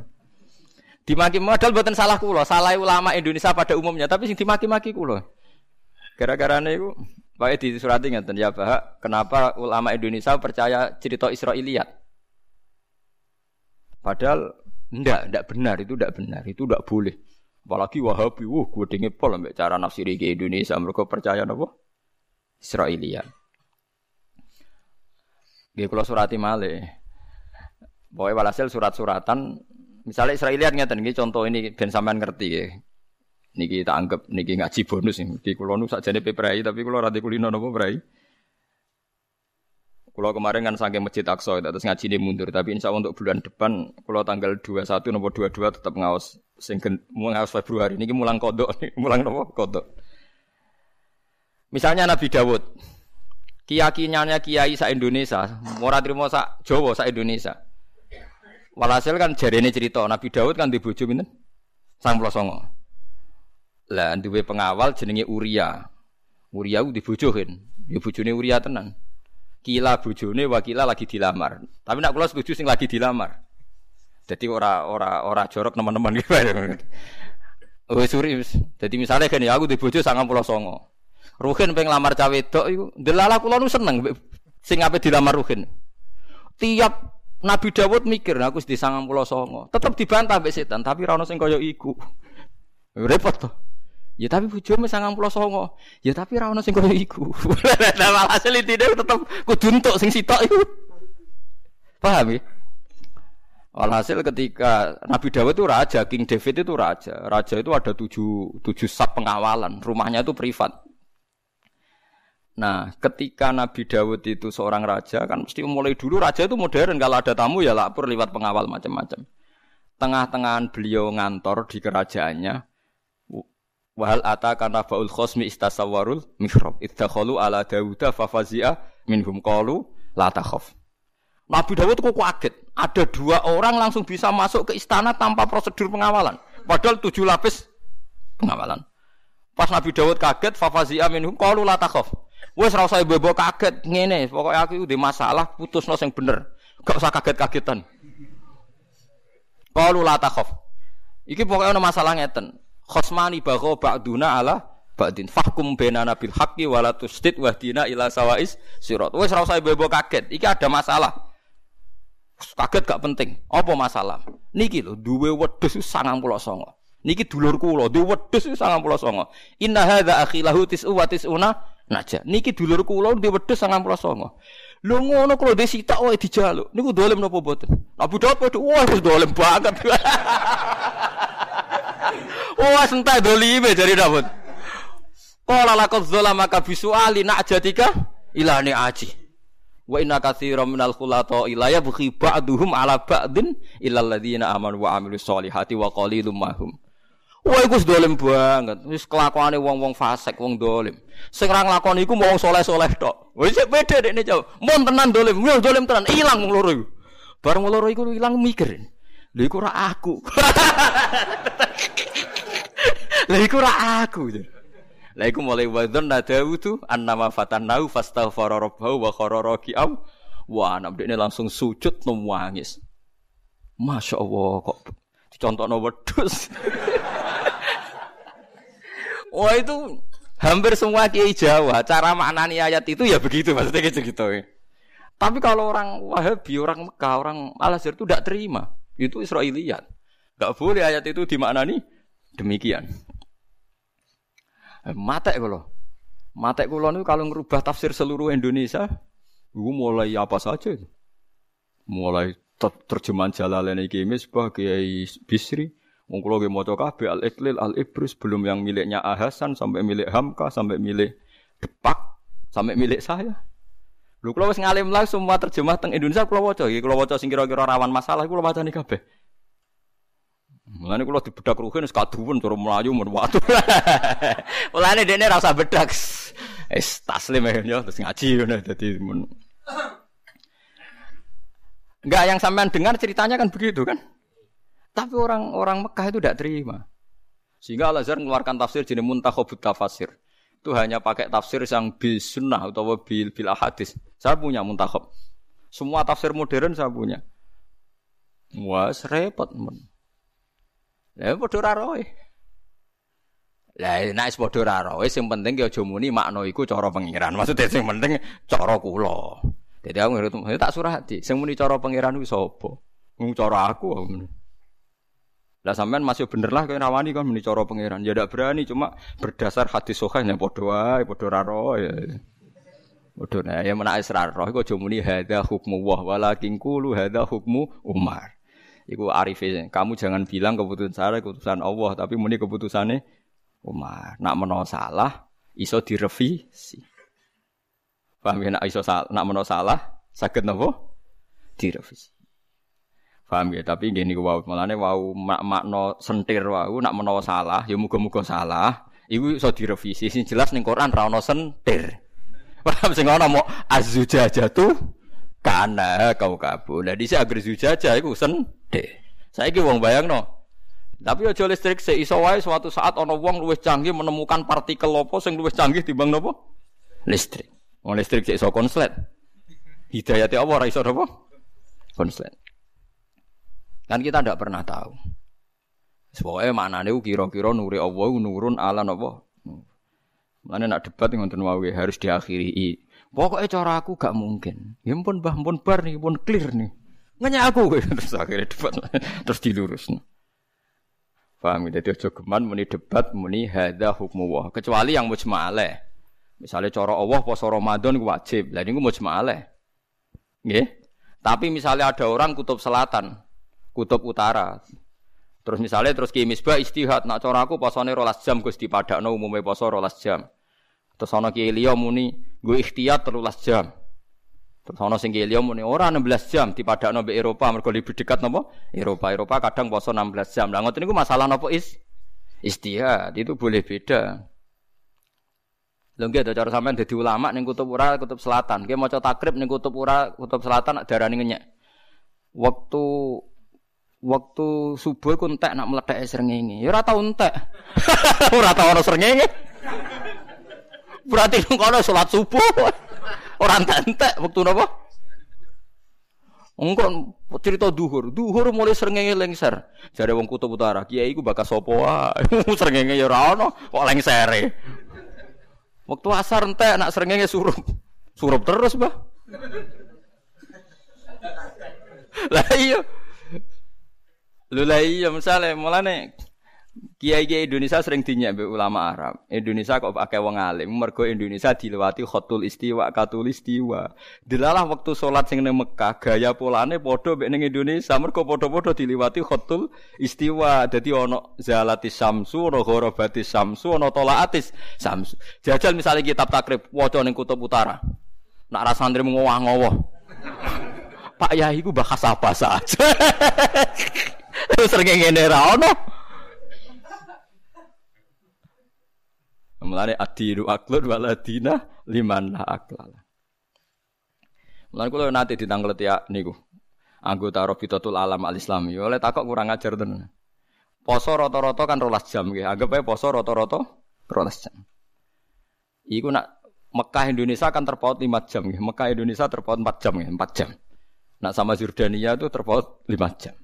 Dimaki modal buatan salah kula, salah ulama Indonesia pada umumnya, tapi sing dimaki-maki kula. Gara-gara niku Pak di surat ngeten ya Pak, kenapa ulama Indonesia percaya cerita Israiliyat? Padahal ndak, ndak benar itu ndak benar, itu ndak boleh. Apalagi Wahabi, wah gue dingin pol ambek cara nafsiri ke Indonesia, mereka percaya napa? Israelia. Gak kalau surati male. Pokoknya walhasil surat-suratan, misalnya Israelia ngeten nggih contoh ini ben sampean ngerti ya. Niki tak anggap niki ngaji bonus nih. Niki kula nu sakjane peprai tapi kula ra kulino napa. Kalau kemarin kan saking masjid Aqsa terus ngaji ini mundur, tapi insya Allah untuk bulan depan, kalau tanggal 21 nomor 22 tetap ngawas sing ngawas Februari ini mulang kodok, <laughs> mulang nopo kodok. Misalnya Nabi Dawud, keyakinannya kiai sa Indonesia, murah terima sa Jawa sa Indonesia. Walhasil kan jari ini cerita Nabi Dawud kan di bojo sang songo. Lah duwe pengawal jenenge Uria. Uria di bojohin, ya bojone Uria tenan. Kila bojone wakila lagi dilamar. Tapi nak kula setuju sing lagi dilamar. Jadi ora ora ora jorok teman-teman. <laughs> Oh suri. Jadi misalnya kan ya aku di bojo 99. Ruhin pengen lamar cawe wedok iku. Delala kula nu seneng sing ape dilamar Ruhin. Tiap Nabi Dawud mikir, nah, aku di sangang pulau songo, tetap dibantah mbek setan, tapi rano sing kaya iku. <laughs> Repot toh. Ya tapi bojomu sangang pulau songo, ya tapi rano sing kaya iku. <laughs> Nah hasil intine tetep kudu entuk sing sitok iku. Paham ya? Walhasil ketika Nabi Dawud itu raja, King David itu raja. Raja itu ada tujuh, tujuh sab pengawalan. Rumahnya itu privat. Nah, ketika Nabi Dawud itu seorang raja, kan mesti mulai dulu raja itu modern. Kalau ada tamu ya lapor lewat pengawal macam-macam. Tengah-tengahan beliau ngantor di kerajaannya. Wahal ata karena baul khosmi istasawarul mihrab. Iddakhalu ala Dawuda fafazia minhum qalu la takhaf. Nabi Dawud kok kaget. Ada dua orang langsung bisa masuk ke istana tanpa prosedur pengawalan. Padahal tujuh lapis pengawalan. Pas Nabi Dawud kaget, fafazia minhum qalu la takhaf. Wes ora bebo kaget ngene, pokoknya aku udah masalah putusno sing bener. Gak usah kaget-kagetan. Qalu la takhaf. Iki pokoknya ana masalah ngeten. Khosmani bagho ba'duna ala ba'din fahkum bainana bil haqqi wala tusdid wahdina ila sawais sirat. Wes ora usah bebo kaget. Iki ada masalah. Kaget gak penting. Apa masalah? Niki lho duwe wedhus 99. Niki dulur kula, duwe wedhus 99. Inna hadza akhilahu tis'u wa tis'una Naja, niki dulur kula di wedhus 99. Lho ngono kula dhe sitok wae dijaluk. Niku dolem napa mboten? Abu Daud padha wah wis dolem banget. <laughs> wah sentai dolime jari Daud. Qala laqad zalama ka bisuali najatika ilani aji. Wa inna katsiran minal khulata ila yabghi ba'duhum ala ba'din illal ladzina amanu wa amilus solihati wa qalilum mahum. Wah, iku dolim banget. Wis kelakuane wong-wong fasik, wong dolim. Sing ra iku wong soleh-soleh tok. Wis beda dekne jauh. Mun tenan dolim, yo dolim tenan, ilang wong loro iku. Bareng ilang mikir. Lha iku aku. <laughs> Lha iku ora aku. Lha iku mulai wadon nadawutu annama fatanau fastaghfara rabbahu wa khara raki'am. Wah, anak dekne langsung sujud nangis. Masya Allah kok dicontohno wedhus. <laughs> Wah itu hampir semua kiai Jawa cara maknani ayat itu ya begitu maksudnya gitu gitu. Tapi kalau orang Wahabi, orang Mekah, orang Al Azhar itu tidak terima. Itu Israiliyat. Gak boleh ayat itu dimaknani demikian. Eh, mata kalau mata kalau itu kalau merubah tafsir seluruh Indonesia, itu mulai apa saja. Mulai terjemahan Jalalain Iki sebagai Bisri, Wong kula nggih maca kabeh al iklil al ibris belum yang miliknya Ahasan sampai milik Hamka sampai milik Depak sampai milik saya. Lho kula wis ngalim lah semua terjemah teng Indonesia kula waca iki kula waca sing kira-kira rawan masalah kula wacani kabeh. Mulane kula dibedak ruhin wis kaduwen cara mlayu men watu. <laughs> Mulane dene ra usah bedak. Wis taslim ya terus ngaji ngono dadi men. Enggak yang sampean dengar ceritanya kan begitu kan? Tapi orang-orang Mekah itu tidak terima. Sehingga Al Azhar mengeluarkan tafsir jenis muntakhobut tafsir. Itu hanya pakai tafsir yang bil sunnah atau bil bil hadis. Saya punya muntakhob. Semua tafsir modern saya punya. Wah, repot men. Lah padha ra roe. Lah nek padha ra roe sing penting ki aja muni makna iku cara pengiran. <laughs> Maksudnya sing penting cara kula. Jadi aku ngerti tak surah hati. Sing muni cara pengiran ku sapa? Wong cara aku. Lah sampean masih bener lah kayak rawani kan meni cara pangeran. Ya ndak berani cuma berdasar hadis sahih yang padha wae, padha raro ya. Padha nah ya menak israr roh iku aja muni hadza hukmu wah walakin qulu hadza hukmu Umar. Iku arife. Kamu jangan bilang keputusan saya keputusan Allah, tapi muni keputusannya Umar. Nak menawa salah iso direvisi. Paham ya nak iso salah, nak menawa salah saged napa? Direvisi. Paham ya, tapi gini wow, malane wow mak makno sentir wow, nak menawa salah, ya muga-muga salah. Iku iso direvisi sing jelas ning Quran ra ono sentir. <laughs> Paham sing ono mau tuh kana kau kabu. Lah dhisik agar zujajah iku sentir. Saiki wong bayangno. Tapi aja listrik se iso wae suatu saat ono wong luwih canggih menemukan partikel apa sing luwih canggih timbang napa? Listrik. Wong listrik sik iso konslet. Hidayate apa ora iso napa? Konslet. Kan kita tidak pernah tahu. Mana nih kira-kira nuri Allah nurun ala nopo. Mana nak debat ngoten wae harus diakhiri. Pokoknya cara aku gak mungkin. Ya pun bah pun bar nih, pun clear nih. Nanya aku <laughs> terus akhirnya debat terus dilurus. Paham ya? Jadi ojo geman muni debat muni hadza hukmu wa. Kecuali yang mujma'ale. Misalnya cara Allah poso Ramadan wajib. Lah niku mujma'ale. Nggih. Tapi misalnya ada orang kutub selatan, kutub utara, Terus misalnya terus ki misbah istihad nak cara aku posone rolas jam Gus dipadakno umume poso rolas jam. Terus ana ki liya muni gue ikhtiyat telulas jam. Terus ana sing ki liya muni ora 16 jam dipadakno mbek Eropa mergo lebih dekat napa? Eropa. Eropa kadang poso 16 jam. Lah ngoten niku masalah napa is istihad itu boleh beda. Lho nggih cara sampean dadi ulama ning kutub ura kutub selatan. Nggih maca takrib ning kutub ura kutub selatan darani ngenyek. Waktu waktu subuh ku entek nak meledak srengenge. Ya ora tau entek. <laughs> ora tau ono srengenge. Berarti kono salat subuh. Ora entek waktu napa? Engko cerita duhur, duhur mulai srengenge lengser. Jare wong kutub utara, kiai ku bakas sapa wae. <laughs> srengenge ya ora ono, kok lengsere. Waktu asar entek nak srengenge surup. Surup terus, Bah. <laughs> Lah iya, Lho lah iya misale mulane kiai-kiai Indonesia sering dinyak ulama Arab. Indonesia kok pakai wong alim, mergo Indonesia dilewati khotul istiwa, katul istiwa. Dilalah waktu sholat sing ning Mekah, gaya polane padha mbek ning Indonesia, mergo padha-padha dilewati khotul istiwa. Dadi ono zalatis samsu, ono gharabatis samsu, ono tolaatis samsu. Jajal misalnya kitab takrib waca ning kutub utara. Nak ra santri ngowah-ngowah. Pak Yai ku bahas apa saja. Terus <laughs> sering ngene ra ono. Mulane adiru aklun waladina liman la aklala. Mulane kula nate ditanglet ya niku. Anggota Rabitatul Alam Al Islami. Oleh takok kurang ajar tenan. Poso rata-rata kan rolas jam nggih. Anggap ae poso rata-rata rolas jam. Iku nak Mekah Indonesia kan terpaut 5 jam nggih. Mekah Indonesia terpaut 4 jam nggih, 4 jam. Nak sama Jordania itu terpaut 5 jam.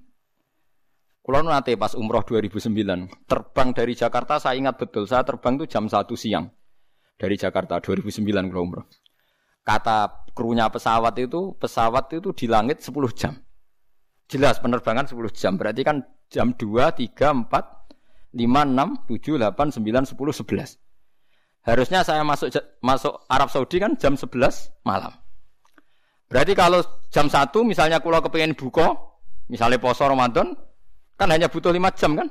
Kulo nanti pas umroh 2009, terbang dari Jakarta saya ingat betul, saya terbang itu jam 1 siang. Dari Jakarta 2009 kulo umroh. Kata krunya pesawat itu, pesawat itu di langit 10 jam. Jelas penerbangan 10 jam, berarti kan jam 2, 3, 4, 5, 6, 7, 8, 9, 10, 11. Harusnya saya masuk masuk Arab Saudi kan jam 11 malam. Berarti kalau jam 1 misalnya kulo kepengen buka, misalnya poso Ramadan, Kan hanya butuh lima jam kan?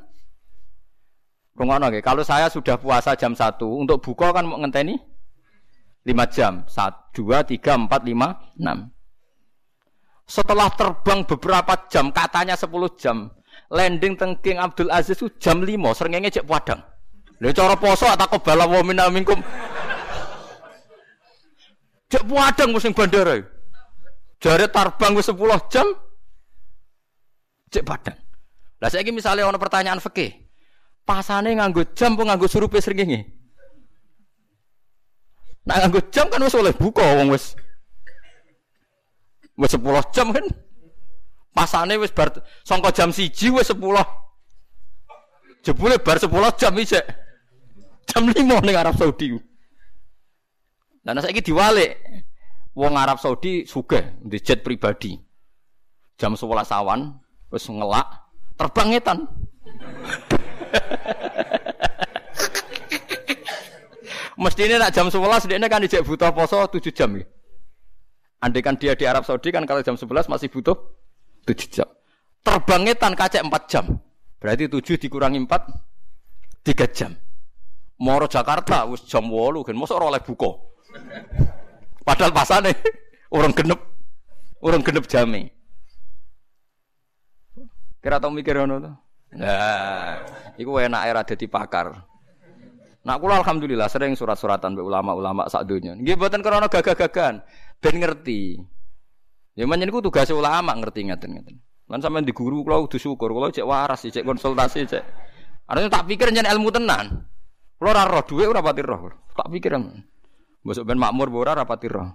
Rungono. Kalau saya sudah puasa jam satu untuk buka kan mau ngenteni lima jam. Satu, dua, tiga, empat, lima, enam. Setelah terbang beberapa jam, katanya sepuluh jam, landing tengking Abdul Aziz itu jam lima, seringnya cek padang. Lha cara poso atau bala wa minna minkum. Cek padang musim bandara. Jare terbang wis 10 jam. Cek padang. Lah saiki misalnya ono pertanyaan fikih. Pasane nganggo jam apa nganggo surupe srengenge? Nah nganggo jam kan wis oleh buka wong wis. Wis 10 jam kan. Pasane wis bar sangka jam 1 wis 10. Jebule bar 10 jam isek. Jam 5 ning Arab Saudi. Lah saiki diwalik. Wong Arab Saudi sugih di jet pribadi. Jam 11 awan wis ngelak terbang ngetan. Mestinya nak jam 11 dia kan dijak butuh poso 7 jam ya. Andai kan dia di Arab Saudi kan kalau jam 11 masih butuh 7 jam. Terbang ngetan kacek 4 jam. Berarti 7 dikurangi 4 3 jam. Moro Jakarta wis jam 8 kan ora oleh buka. Padahal pasane <laughs> orang genep orang genep jame. Kira tau mikir ngono to? Nah, iku enak era dadi pakar. Nak kula alhamdulillah sering surat-suratan mbek ulama-ulama sak donya. Nggih mboten krana gagah-gagahan, ben ngerti. Ya menyen iku tugas ulama ngerti ngeten-ngeten. Lan sampean di guru kula kudu syukur, kula cek waras, cek konsultasi, cek. Artinya tak pikir nyen ilmu tenan. Kula ora roh dhuwit ora pati roh. Tak pikir. Mbok ben makmur ora rapati roh.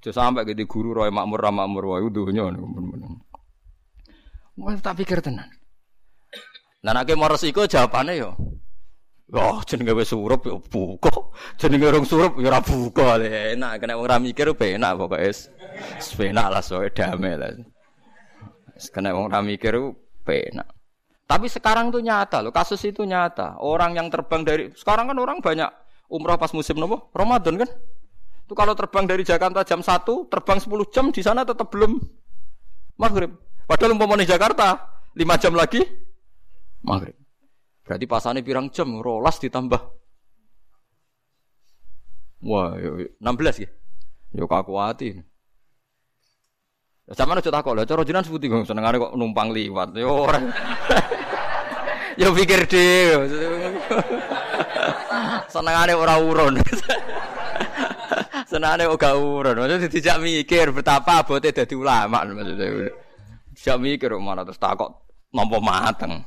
Aja sampe gede guru roh makmur ra makmur wae. Wah tak pikir tenan. Nah nek mau resiko jawabannya yo Oh, jenenge wis surup ya buka. Jenenge urung surup ya ora buka. Enak kena wong ra mikir penak pokoke. Penak lah soe damai lah. Kena wong ra mikir penak. Tapi sekarang tuh nyata loh, kasus itu nyata. Orang yang terbang dari sekarang kan orang banyak umroh pas musim nopo Ramadan kan. Itu kalau terbang dari Jakarta jam 1, terbang 10 jam di sana tetap belum maghrib. Padahal umpamanya Jakarta 5 jam lagi maghrib. Berarti pasane pirang jam, rolas ditambah. Wah, yo, yo, 16 ya. Yo kaku hati. Sama aja takok lah, cara jenengan sebuti kok senengane kok numpang liwat. Yo ora. <laughs> yo pikir dhewe. <laughs> senengane ora urun. <laughs> senengane ora urun. Maksudnya dijak mikir betapa abote dadi ulama maksudnya. Dijak mikir mana terus takok nampa mateng.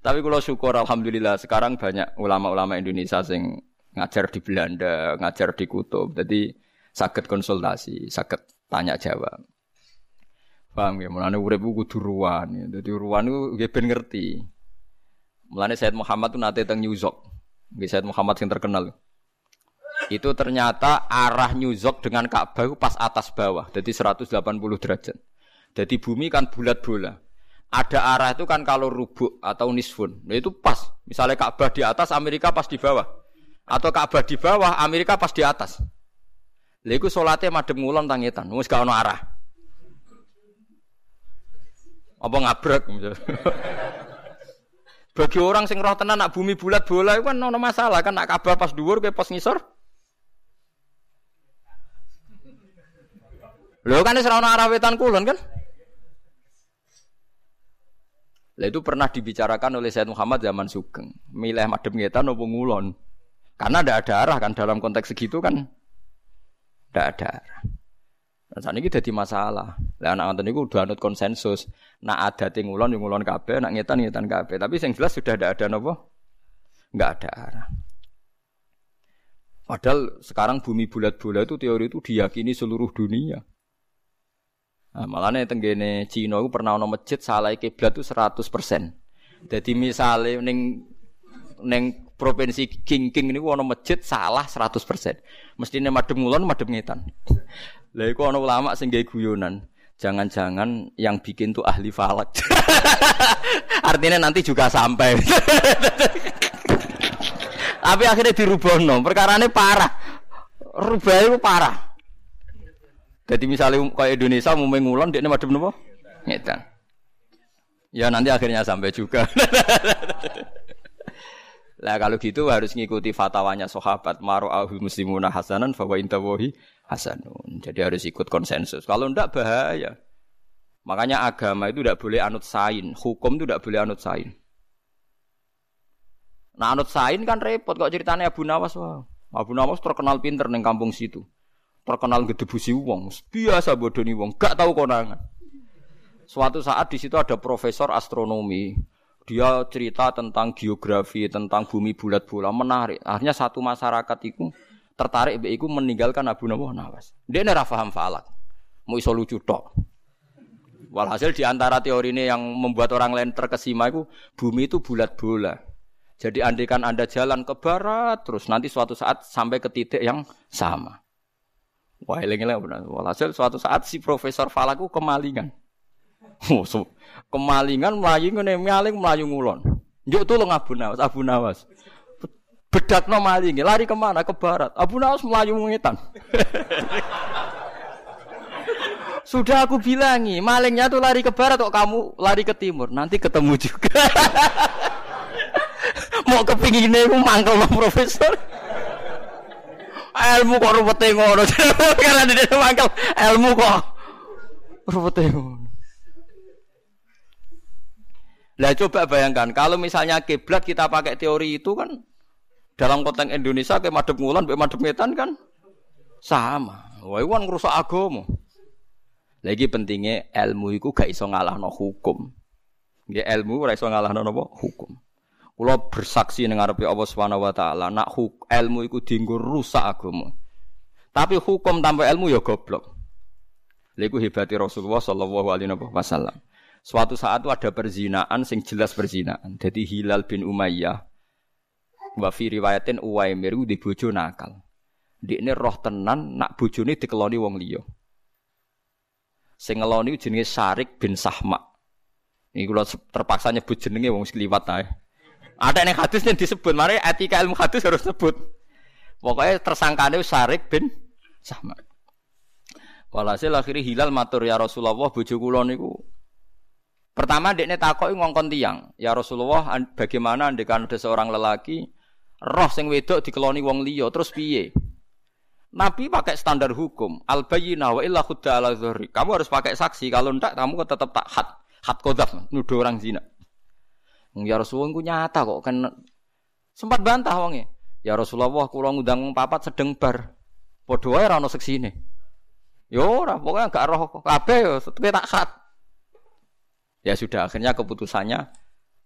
Tapi kalau syukur alhamdulillah sekarang banyak ulama-ulama Indonesia sing ngajar di Belanda, ngajar di Kutub. Jadi sakit konsultasi, sakit tanya jawab. Paham ya? Mulane urip ku kudu ruwan. Dadi ruwan ku nggih ben ngerti. Mulane Said Muhammad tuh nate teng New York. Nggih Said Muhammad yang terkenal. Itu ternyata arah New York dengan Ka'bah pas atas bawah, jadi 180 derajat. Jadi bumi kan bulat bola. Ada arah itu kan kalau rubuk atau nisfun. Nah itu pas. Misalnya Ka'bah di atas, Amerika pas di bawah. Atau Ka'bah di bawah, Amerika pas di atas. Lha iku salate madhep ngulon ono arah. Apa ngabrek <laughs> Bagi orang sing roh tenan nak bumi bulat bola itu kan ono masalah kan nak Ka'bah pas dhuwur kowe pas ngisor. Lho kan wis ono arah wetan kulon kan? Lah itu pernah dibicarakan oleh Said Muhammad zaman Sugeng. Milih madem ngetan nopo ngulon. Karena tidak ada arah kan dalam konteks segitu kan tidak ada arah. Nah, saat ini jadi masalah. Lah anak nonton itu udah anut konsensus. Nak ada ngulon yang ngulon kabe, nak ngetan ngetan kabe. Tapi yang jelas sudah tidak ada nopo, nggak ada arah. Padahal sekarang bumi bulat-bulat itu teori itu diyakini seluruh dunia. Nah, malah nih tenggene Cina itu pernah ono masjid salah kiblat itu 100%. Jadi misalnya neng neng provinsi King King ini ono masjid salah 100%. Mestinya madem ngulon madem ngetan. Lah iku ono ulama sing guyonan. Jangan-jangan yang bikin tuh ahli falak. <laughs> Artinya nanti juga sampai. <laughs> Tapi akhirnya dirubah no. Perkara ini parah. Rubah itu parah. Jadi misalnya kayak Indonesia mau mengulon dia madem nopo? Ngetan. Ya nanti akhirnya sampai juga. <laughs> Lah kalau gitu harus ngikuti fatwanya sahabat maru ahul muslimuna hasanan fa wa intawahi hasanun. Jadi harus ikut konsensus. Kalau ndak bahaya. Makanya agama itu tidak boleh anut sain, hukum itu tidak boleh anut sain. Nah anut sain kan repot kok ceritanya Abu Nawas wah. Abu Nawas terkenal pinter neng kampung situ terkenal gedebusi wong, biasa bodoni wong, gak tahu konangan. Suatu saat di situ ada profesor astronomi, dia cerita tentang geografi, tentang bumi bulat bola, menarik. Akhirnya satu masyarakat itu tertarik be meninggalkan Abu Nawas. Dia ora paham falak. Mau iso lucu. Walhasil di antara teori ini yang membuat orang lain terkesima itu bumi itu bulat bola. Jadi andikan Anda jalan ke barat terus nanti suatu saat sampai ke titik yang sama. Wah, eling-eling. Walhasil suatu saat si Profesor Falaku kemalingan. <laughs> Oh, kemalingan melayu ngene maling melayu ngulon. Njuk tolong Abu Nawas, Abu Nawas. Bedak no maling, lari kemana? Ke barat. Abu Nawas melayu ngetan. <laughs> Sudah aku bilangi, malingnya tuh lari ke barat kok kamu lari ke timur. Nanti ketemu juga. <laughs> Mau kepinginnya aku mangkel profesor ilmu kok rupete ngono. <laughs> Karena dia mangkel ilmu kok rupete ngono. Lah coba bayangkan kalau misalnya kiblat kita pakai teori itu kan dalam konteks Indonesia kayak madep ngulan, kayak madep ngetan kan sama. Wah, itu kan ngerusak agama. Lagi pentingnya ilmu itu gak iso ngalahno hukum. Ya ilmu ora iso ngalahno napa hukum. Kula bersaksi ning ngarepe Allah Subhanahu wa taala, nak ilmu iku dienggo rusak agama. Tapi hukum tanpa ilmu ya goblok. Lha iku hebati Rasulullah sallallahu alaihi wasallam. Suatu saat itu ada perzinaan sing jelas perzinaan. Jadi Hilal bin Umayyah wa fi riwayatin Uwaimir di bojo nakal. ini roh tenan nak bojone dikeloni wong liya. Sing ngeloni jenenge Sarik bin Sahma. Ini terpaksa nyebut jenenge wong sekliwat ae. Ada yang hadis yang disebut, mari etika ilmu hadis harus sebut. Pokoknya tersangkanya Sarik bin Sahma. Walhasil akhirnya Hilal matur ya Rasulullah bojo kula niku Pertama dekne takoki ngongkon tiang, "Ya Rasulullah, bagaimana andekan ada seorang lelaki roh sing wedok dikeloni wong liya, terus piye?" Nabi pakai standar hukum, al bayyinah wa illa khudda ala zuhri. Kamu harus pakai saksi, kalau ndak kamu tetap tak had, had kodaf, nuduh orang zina. Ya Rasulullah ku nyata kok kan sempat bantah wongnya. Ya Rasulullah, kula ngundang papat sedeng bar. Padha wae ora ono seksine. Yo ora, pokoknya gak roh kabeh yo tak had. Ya sudah akhirnya keputusannya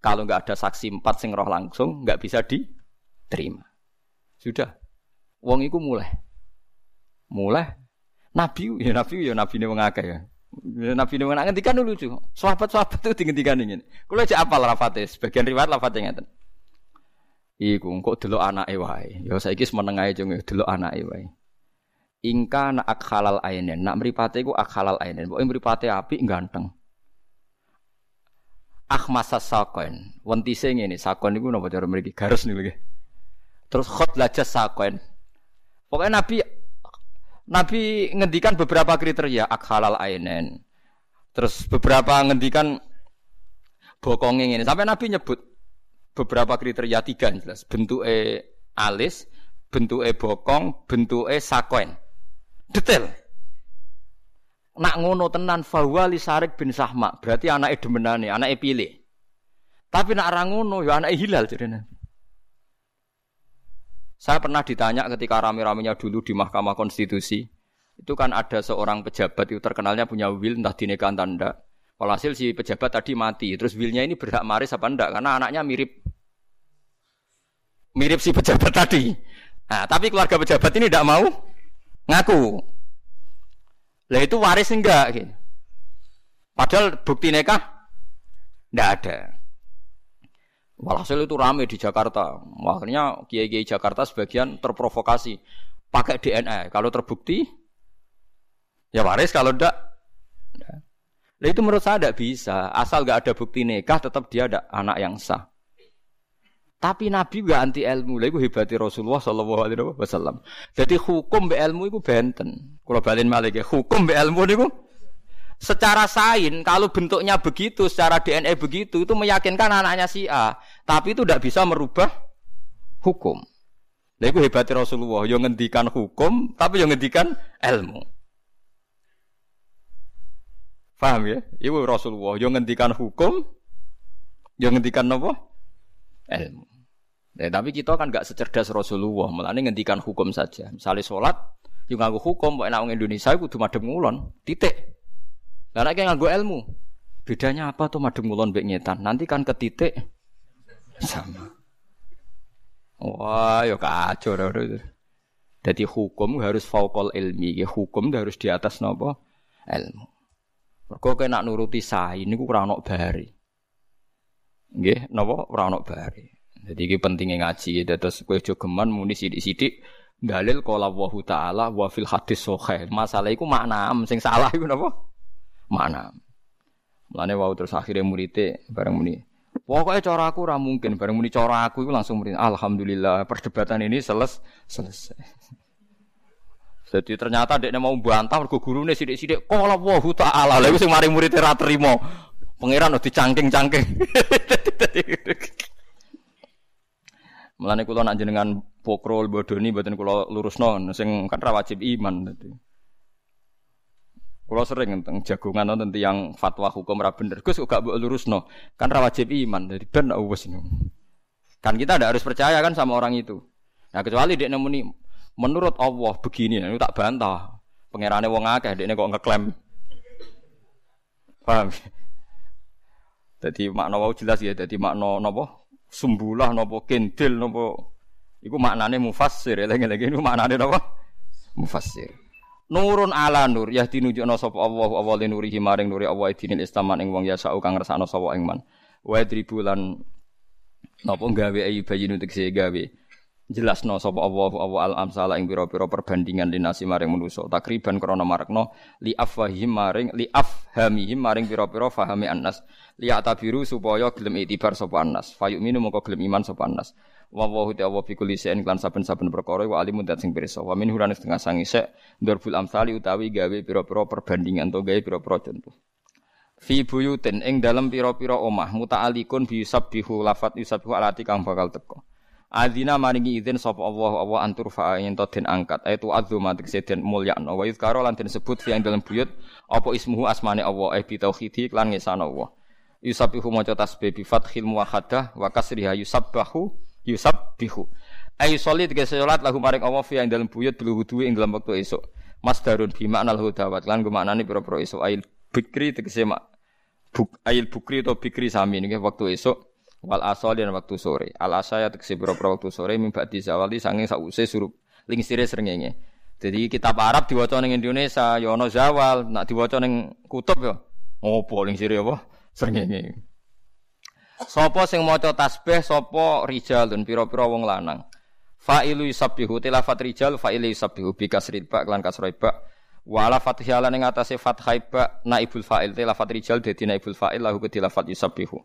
kalau nggak ada saksi empat sing roh langsung nggak bisa diterima. Sudah, wong itu mulai, mulai. Nabi, ya Nabi, ya Nabi ini mengakar ya. Nabi ini mengakar, kan lucu. Sahabat-sahabat itu tinggi-tinggi ini. Kalau aja apa lafate, sebagian riwayat lafate ngeten. Iku kok dulu anak wae. Ya saiki meneng ae jeng dulu anak wae. Ingka nak akhalal ainen, nak mripate iku akhalal ainen. Pokoke mripate apik ganteng akhmasa sakon. Wentise ngene, sakon niku napa cara mriki? Garis niku lagi. Terus khot lajas sakon. Pokoknya Nabi Nabi ngendikan beberapa kriteria akhalal ainen. Terus beberapa ngendikan bokongnya ini. Sampai Nabi nyebut beberapa kriteria tiga jelas. Bentuk e alis, bentuk e bokong, bentuk e sakon. Detail. Nak ngono tenan fawali Sarik bin Sahma, berarti anake demenane, anake pilih. Tapi nak ra ngono ya anake Hilal jadi Saya pernah ditanya ketika rame-ramenya dulu di Mahkamah Konstitusi, itu kan ada seorang pejabat itu terkenalnya punya will entah dineka entah ndak. Walhasil si pejabat tadi mati, terus willnya ini berhak maris apa ndak? Karena anaknya mirip mirip si pejabat tadi. Nah, tapi keluarga pejabat ini tidak mau ngaku. Lah itu waris enggak gitu. Padahal bukti nikah enggak ada. Walhasil itu rame di Jakarta. Makanya kiai-kiai Jakarta sebagian terprovokasi pakai DNA. Kalau terbukti ya waris, kalau enggak Nah itu menurut saya tidak bisa. Asal nggak ada bukti nikah, tetap dia ada anak yang sah. Tapi Nabi gak anti ilmu. Lha iku hebati Rasulullah sallallahu alaihi wasallam. Jadi hukum be ilmu itu benten. Kalau balin malik ya, hukum be ilmu niku secara sain kalau bentuknya begitu, secara DNA begitu itu meyakinkan anaknya si A. Tapi itu tidak bisa merubah hukum. Lha hebati Rasulullah, yang ngendikan hukum tapi yang ngendikan ilmu. Paham ya? Ibu Rasulullah yang ngendikan hukum, yang ngendikan apa? Ilmu. Ya, tapi kita kan gak secerdas Rasulullah, malah ngendikan hukum saja. Misalnya sholat, Yo nganggo hukum kok enak wong Indonesia kudu madhep ngulon. Titik. Lah nek nganggo ilmu. Bedanya apa tuh madhep ngulon mbek ngetan? Nanti kan ke titik sama. Wah, yo kacau dah. Jadi hukum harus faukol ilmi, ya hukum harus di atas nopo ilmu. Mergo kena nuruti sain niku ora ono bari. Nggih, napa ora ono bari. Jadi iki pentingnya ngaji, terus kowe jogeman muni sithik-sithik dalil qala wa ta'ala wa fil hadis sahih. Masalah iku makna sing salah iku napa? Makna. Mulane wau terus akhirnya muridé bareng muni. Pokoknya cara aku ora mungkin bareng muni cara aku itu langsung murid. Alhamdulillah perdebatan ini seles selesai. Jadi ternyata dia mau bantah mergo gurune sithik-sithik qala wa ta'ala. Lha sing mari murid ra trimo. Pangeran udah dicangking-cangking. Mulane kula nak jenengan pokrol bodoni mboten kula lurusno sing kan ra wajib iman dadi. Kula sering tentang jagungan nonton yang fatwa hukum ra bener. Gus gak mbok lurusno. Kan ra wajib iman. Dadi ben wis Kan kita tidak harus percaya kan sama orang itu. Nah kecuali dia nemuni menurut Allah begini, itu tak bantah. Pangerane wong akeh dia kok ngeklaim. Paham? Jadi makna wau jelas ya. Jadi makna napa? sumbulah nopo kendil nopo iku maknane mufassir eling-eling iku maknane napa mufassir Nurun ala nur ya dinunjukna sapa Allah Allah linurihi maring nuri Allah dinil Islam ing wong ya sak kang ngersakno sapa ing man. Wa dribulan napa gawe ayi bayin untuk gawe. Jelasno sapa Allah Allah al amsala ing pira-pira perbandingan linasi maring manusa takriban krana marekno li afwahim maring li afhamihim maring pira-pira fahami annas. Li atabiru supaya gelem itibar sapa annas. Fayuminu moko gelem iman sapa annas wa wa ta wa fi kulli shay'in lan saben-saben perkara wa alimun dat sing pirsa. Wa min hurane setengah sangi sek ndarbul amsali utawi gawe pira-pira perbandingan to gawe pira-pira contoh. Fi buyutin ing dalem pira-pira omah muta'alikun bi yusabbihu lafat yusabbihu alati kang bakal teko Adina maringi izin sapa Allah Allah antur fa yen to den angkat aitu azuma tegese den mulyakno. Wa yuzkaro lan den sebut fi ing dalem buyut apa ismuhu asmane Allah eh bi tauhidi lan ngesana Allah. Yusabbihu maca tasbih bi fathil muwahhadah wa kasriha yusabbahu yusabbihu ay sholli tegese salat lahu maring Allah fi ing dalem buyut bil wudu ing dalem wektu esuk masdarun bi makna lahu dawat. Lan gumaknane pira-pira esuk ail bikri tegese mak buk ail bukri to bikri sami niki wektu esuk wal asal dan waktu sore. Al asaya tegese pira-pira waktu sore mimba di zawali sanging sause surup lingsire srengenge. Jadi kitab Arab diwaca ning Indonesia ya ana zawal. Nak diwaca ning kutub ya opo lingsire apa? Srengenge Sopo sing maca tasbih sapa rijalun pira-pira wong lanang fa'ilu yusabbihu tilafat rijal fa'ilu yusabbihu bi kasril ba lan kasrul ba wala fathihalan ing atase fathai ba naibul fa'il tilafat rijal dadi naibul fa'il lahu tilafat yusabbihu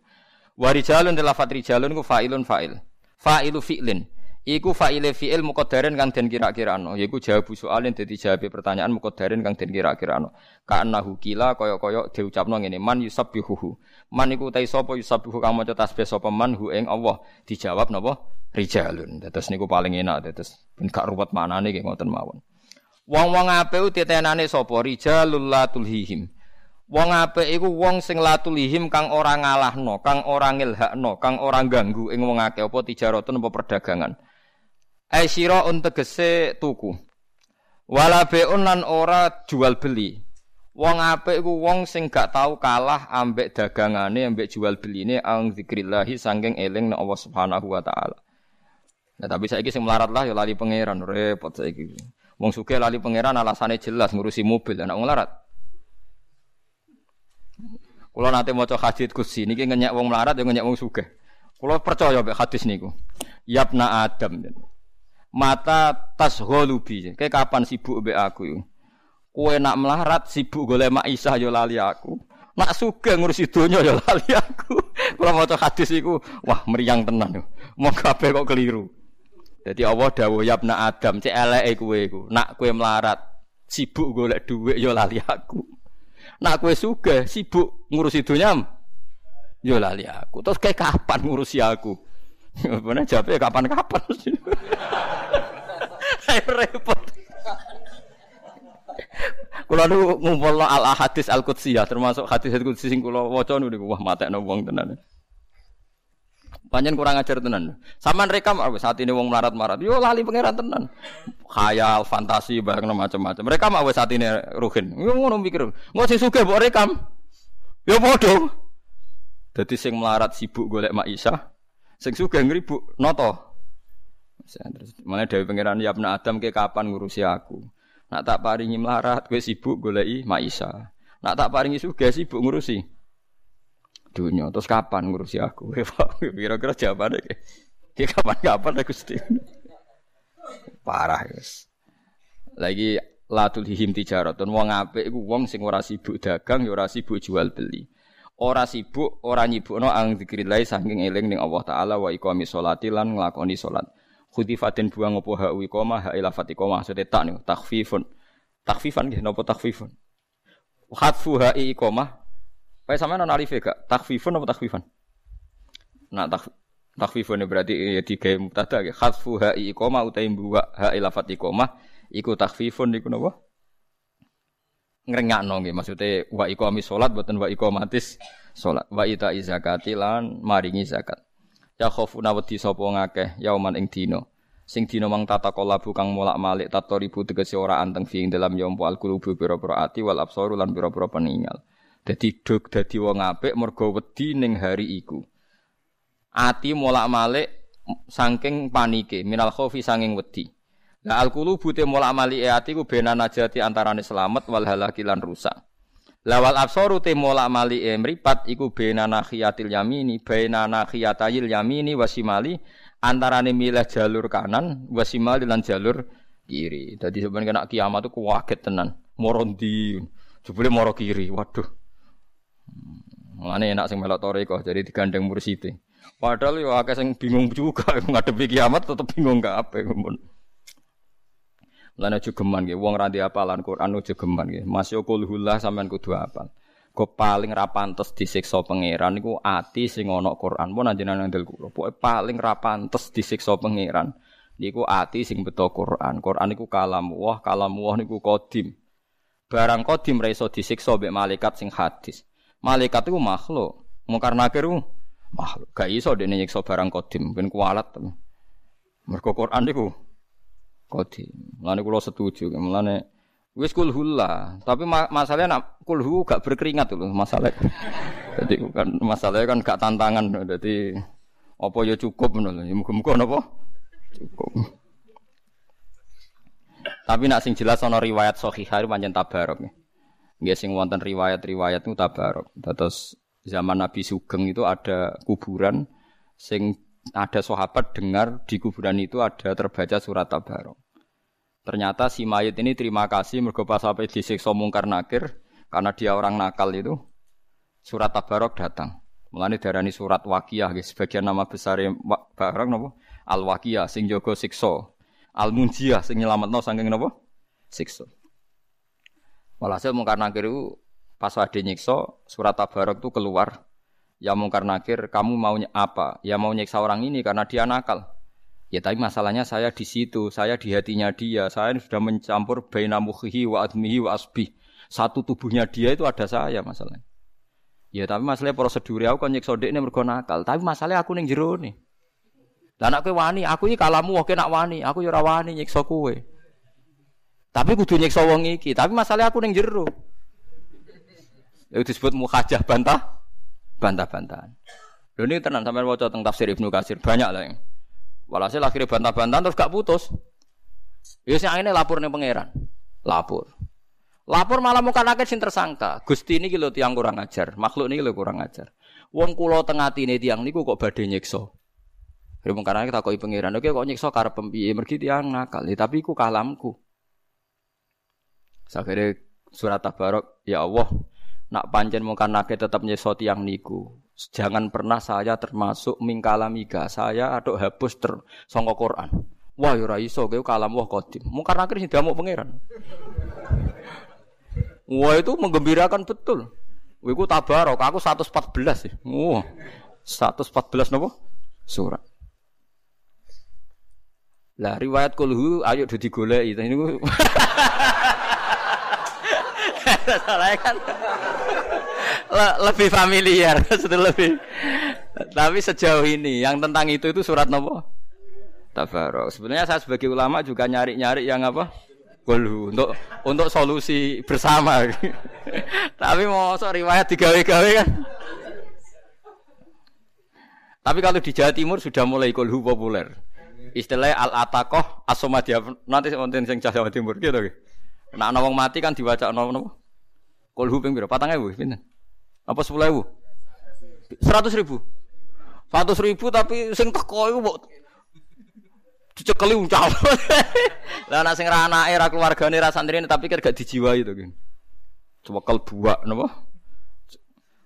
Warijalun lafat rijalun ku fa'ilun fa'il. Fa'ilu fi'lin. Iku fa'ile fi'il muqaddarin kang den kira-kirano. Yaiku jawabu soalin dadi jawab pertanyaan muqaddarin kang den kira-kirano. Ka'annahu kila kaya-kaya diucapno ngene man yusabbihuhu. Man iku ta sapa yusabbihu kang maca tasbih sapa man hu ing Allah. Dijawab napa? Rijalun. Dados niku paling enak dados ben gak ruwet manane nggih ngoten mawon. Wong-wong apik ditenane sapa? Rijalul la tulhihim. Wong apik iku wong sing latulihim kang ora ngalahno, kang ora ngilhakno, kang ora ganggu ing wong akeh apa tijaratun apa perdagangan. Ai sira tegese tuku. Wala beun lan ora jual beli. Wong apik iku wong sing gak tau kalah ambek dagangane, ambek jual beline ang zikrillah sangking eling nek Allah Subhanahu wa taala. Nah, tapi saiki sing melarat lah ya lali pangeran, repot saiki. Wong sugih lali pangeran alasane jelas ngurusi mobil, anak wong larat. Kulo nate maca hadis kursi niki ngenyek wong melarat ya ngenyek wong sugih. Kulo percaya mek hadis niku. Yapna Adam. Mata tas bi. Kayak kapan sibuk mbek aku? Kowe nak melarat sibuk golek mak Isa yo lali aku. Nak sugih ngurusi donya yo lali aku. <laughs> Kulo maca hadis iku, wah meriang tenan. Mau kabeh kok keliru. Jadi Allah dawuh yapna Adam, cek eleke kowe iku. Nak kowe melarat sibuk golek dhuwit yo lali aku. Nak kue suge sibuk ngurusi dunia, yo lali aku. Terus kayak kapan ngurusi aku? Mana jawabnya kapan-kapan? repot. Kulo nu ngumpul al hadis al qudsi ya, termasuk hadis al qudsi sing kulo waca nu wah matekno wong tenan. Panjen kurang ajar tenan. Saman rekam saat ini wong melarat-marat. Yo lali pangeran tenan. Khayal, fantasi bareng macam-macam. Mereka mau saat ini ruhin. Yo ngono mikir. Engko sing sugih mbok rekam. Yo padha. Dadi sing melarat sibuk golek Mak Isa, sing sugih ngribuk noto. Terus mana dari pangeran ya Adam ke kapan ngurusi aku? Nak tak paringi melarat, gue sibuk goleki Mak Isa. Nak tak paringi sugih sibuk ngurusi dunia. Terus kapan ngurusi aku? <laughs> Kira-kira jawabannya kayak, kayak kapan-kapan aku. Parah guys. Lagi latul hihim tijaratun wong apik iku wong sing ora sibuk dagang ya ora sibuk jual beli. Ora sibuk, ora nyibukno ang zikrillah saking eling ning Allah taala wa iqami sholati lan nglakoni salat. Khudifatin buang apa ha iqamah ha ila fatiqamah maksudnya tak nih takfifun. Takfifan nggih napa takfifun? Khatfu ha iqamah Kayak sama non alif gak? Takfifun apa takfifan? Nah tak takfifun berarti ya tiga mubtada ya. Khasfu ha iqoma utai buwa ha ilafat iqoma iku takfifun iku napa? Ngrengakno nggih maksudnya wa iqami salat boten wa iqomatis salat. Wa ita zakati lan maringi zakat. Ya khofuna wedi sapa ngakeh yauman ing dina. Sing dina mang tata kolabu kang molak-malik tatoribu tegese ora anteng fi ing dalam yompo al qulubu pira-pira ati wal absaru lan pira-pira peninggal. Dadi dog dadi wong apik mergo wedi ning hari iku. Ati molak-malik saking panike minal khofi sanging wedi. Nah al qulubu te mola amali ati ku bena najati antarane selamat wal halaki rusak. Lawal absaru te mola amali e mripat iku bena nakhiyatil yamini bena nakhiyatayil yamini wasimali antarane milih jalur kanan wasimali lan jalur kiri. Dadi sebenarnya kena kiamat itu kaget tenan. Moro ndi? Jebule moro kiri. Waduh. Mulane enak sing melok toriko jadi digandeng mursite. Padahal yo akeh sing bingung juga ngadepi kiamat tetep bingung gak apa mun. Lan aja geman nggih, wong ra apalan Quran aja geman nggih. Mas yo kulhullah sampean kudu apal. Kok paling ra pantes disiksa pangeran niku ati sing ana Quran. Mun anjenengan ndel kula, pokoke paling ra pantes disiksa pangeran niku ati sing beto Quran. Quran niku kalam wah, kalam wah niku kodim. Barang kodim ra iso disiksa mbek malaikat sing hadis. Malaikat iku makhluk. Mungkar nakir makhluk. Gak iso dene nyiksa barang kodim, ben kualat. Mergo Quran niku kodi. Mulane kula setuju, mulane wis kulhu lah. Tapi ma masalahnya nak kulhu gak berkeringat loh masalah. <laughs> Jadi kan masalahnya kan gak tantangan. Jadi apa ya cukup menurut. Ya muga-muga napa? Cukup. Tapi nak sing jelas ana riwayat sahihah pancen tabarok. Nggih sing wonten riwayat-riwayat itu tabarok. Terus zaman Nabi Sugeng itu ada kuburan sing ada sahabat dengar di kuburan itu ada terbaca surat Tabarok. Ternyata si mayit ini terima kasih mergo pas sampai disiksa mungkar nakir karena dia orang nakal itu surat Tabarok datang. Mulane darani surat guys. Sebagian nama besar barang napa? Al Wakiyah sing jaga siksa. Al Munjiyah sing nyelametno saking napa? Siksa. Walhasil mungkar nakir itu pas wade nyiksa surat Tabarok itu keluar Ya mungkar nakir, kamu maunya apa? Ya mau nyiksa orang ini karena dia nakal. Ya tapi masalahnya saya di situ, saya di hatinya dia. Saya sudah mencampur baina mukhihi wa admihi wa asbih. Satu tubuhnya dia itu ada saya masalahnya. Ya tapi masalahnya prosedur aku kan nyiksa ini mergo nakal. Tapi masalahnya aku ning jero nih. Lah nek wani, aku ini kalamu oke nak wani, aku ya ora wani nyiksa kowe. Tapi kudu nyiksa wong iki, tapi masalahnya aku ning jero. Itu disebut mukhajah bantah bantah-bantahan. Lho ini tenan sampean waca tentang tafsir Ibnu Katsir banyak lah yang. Walhasil akhirnya bantah-bantahan terus gak putus. Ya sing ini lapor nih pangeran. Lapor. Lapor malah muka nakit sing tersangka. Gusti ini kilo tiang kurang ajar, makhluk ini kilo kurang ajar. Wong kulo tengah tini tiang niku kok badhe nyiksa. Jadi karena kita kok pangeran, oke kok nyiksa karep pembiye mergi tiang nakal, ya, tapi ku kalamku. Sakire surat tabarok, ya Allah, nak pancen mungkin nake tetap nyesoti yang niku. Jangan pernah saya termasuk mingkalamiga. Saya aduk hapus ter sangka Quran. Wah ya ora iso kowe kalam wah kodim. Mungkar nakir sing diamuk pangeran. Wah itu menggembirakan betul. Wiku tabarok, aku 114 sih. Wah. 114 nopo? Surat. Lah riwayat kulhu ayo dadi goleki. Ini <laughs> <laughs> Soalnya kan le lebih familiar, <laughs> sudah lebih. Tapi sejauh ini yang tentang itu itu surat nopo? Tabarok. Sebenarnya saya sebagai ulama juga nyari-nyari yang apa? Kulhu untuk untuk solusi bersama. <laughs> Tapi mau so riwayat digawe-gawe kan. Tapi kalau di Jawa Timur sudah mulai kulhu populer. Istilahnya al-atakoh asomadia nanti wonten sing Jawa Timur gitu. Nah, wong mati kan diwaca nopo Kol huping biro, patang ibu, pinten? Apa sepuluh ibu? Seratus ribu. Seratus ribu tapi sing teko ibu mbok dicekeli uncal. <laughs> Lah nek sing ra anake ra keluargane ra santrine tapi kan gak dijiwai to kan. Cewekel buak napa?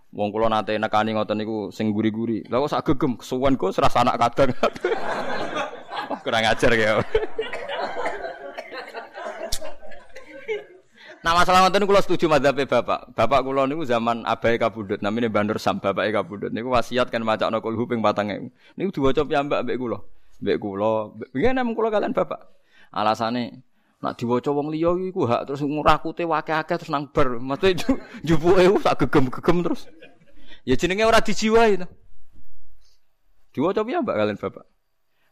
Wong kula nate nekani ngoten niku sing guri-guri. Lah kok sak gegem kesuwen kok serasa anak kadang. <laughs> Kurang ajar ya. Nah masalah ngoten kula setuju madzhabe Bapak. Bapak kula niku zaman abai kabudut namine Bandur Sam Bapak kabudut niku wasiat kan macakno kulhu ping 4000. Niku diwaca piyambak mbek kula. Mbek kula, nggih nemu kula kalian Bapak. Alasane nak diwaca wong liya iku hak terus ngurakute wake-ake terus nang bar. Maksudnya jupuke sak gegem-gegem terus. Ya jenenge ora dijiwai to. Diwaca piyambak kalian Bapak.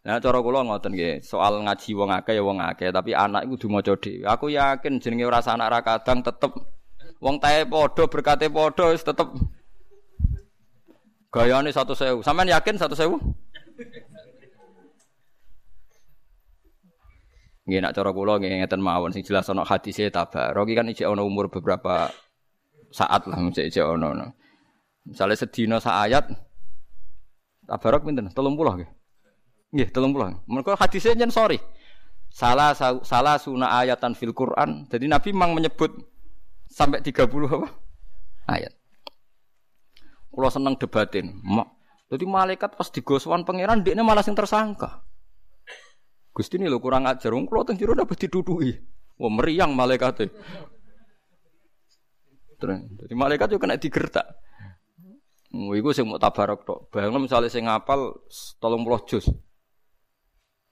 Nah cara kula ngoten nggih, soal ngaji wong akeh ya wong akeh, tapi anak iku kudu maca dhewe. Aku yakin jenenge ora anak ra kadang tetep wong tae padha berkate padha wis tetep gayane 100.000. Sampeyan yakin 100.000? Nggih nak cara kula nggih ngeten mawon sing jelas ana hadise tabarok kan ijek ana umur beberapa saat lah ijek ana. Misalnya sedina sak ayat tabarok pinten? 30 nggih. Nggih, 30. Mergo hadise jen sorry. Salah salah sunah ayatan fil Quran. Jadi Nabi memang menyebut sampai 30 apa? Ayat. Kalau seneng debatin. Jadi malaikat pas digoswan pangeran, dia malah sing tersangka. Gusti ini lo kurang ajar, wong kula teng jero dapat didudui. Wah meriang malaikat Terus, jadi malaikat juga kena digertak. Iku sing mau tabarok tok. Bayangno misalnya sing ngapal 30 juz.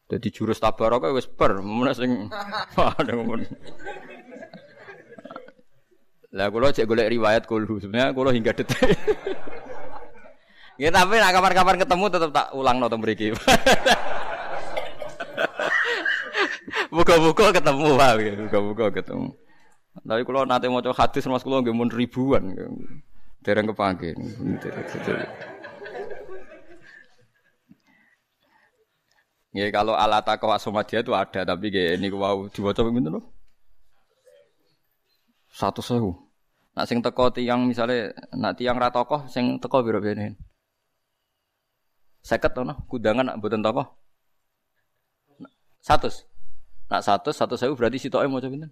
Jadi jurus tabarok wis ber, mun sing <laughs> Lah kula cek golek riwayat kulhu. Sebenarnya kula hingga detik. <laughs> Ya tapi nak kapan-kapan ketemu tetap tak ulang nonton mriki. <laughs> Buka-buka ketemu wae, buka-buka ketemu. Tapi kalau nanti mau coba hadis mas kulo nggak ribuan, dereng kepanggil. Ya kalau alat takwa dia itu ada, tapi kayak ini wow dibaca begitu loh. Satu sewu. Nak sing teko tiang misalnya, nak tiang ratokoh sing teko biro benin. Seket tuh, kudangan nak buatan tokoh. Satu. Nak satu, satu sewu berarti si toem mau coba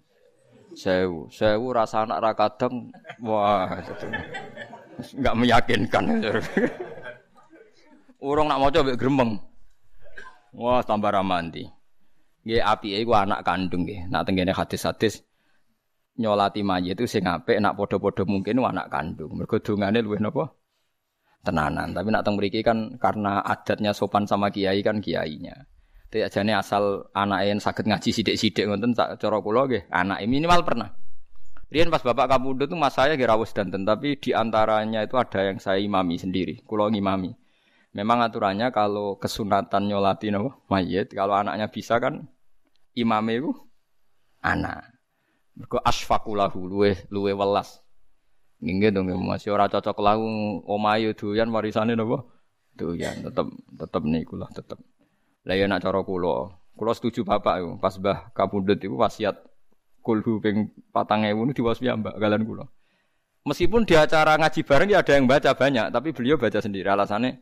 Sewu, sewu rasa anak rakadang, wah itu nggak meyakinkan. <laughs> Urung nak mau coba gremeng, wah tambah ramanti. Gak api itu anak kandung gak. Nak tenggine hadis-hadis nyolati mayit itu sing apik nak podo-podo mungkin anak kandung. Mergo dongane luwih napa? Tenanan. Tapi nak teng mriki kan karena adatnya sopan sama kiai kan kiainya. Tidak jane asal anak yang sakit ngaji sidik-sidik ngoten tak cara kula nggih, anak minimal pernah. Rian pas bapak kamu itu mas saya gerawus dan tapi di antaranya itu ada yang saya imami sendiri, kulo ngimami. Memang aturannya kalau kesunatan nyolati no, mayit, kalau anaknya bisa kan imame itu anak. Mergo asfakulahu luwe luwe welas. Nggih dong masih ora cocok lahu omahe doyan warisane napa? Doyan tetep tetep niku lah tetep. Lah ya nak cara kula, kula setuju bapak iku. Pas Mbah Kapundhut iku wasiat kulhu ping 4000 niku diwasi Mbak kalian kula. Meskipun di acara ngaji bareng ya ada yang baca banyak, tapi beliau baca sendiri. Alasannya,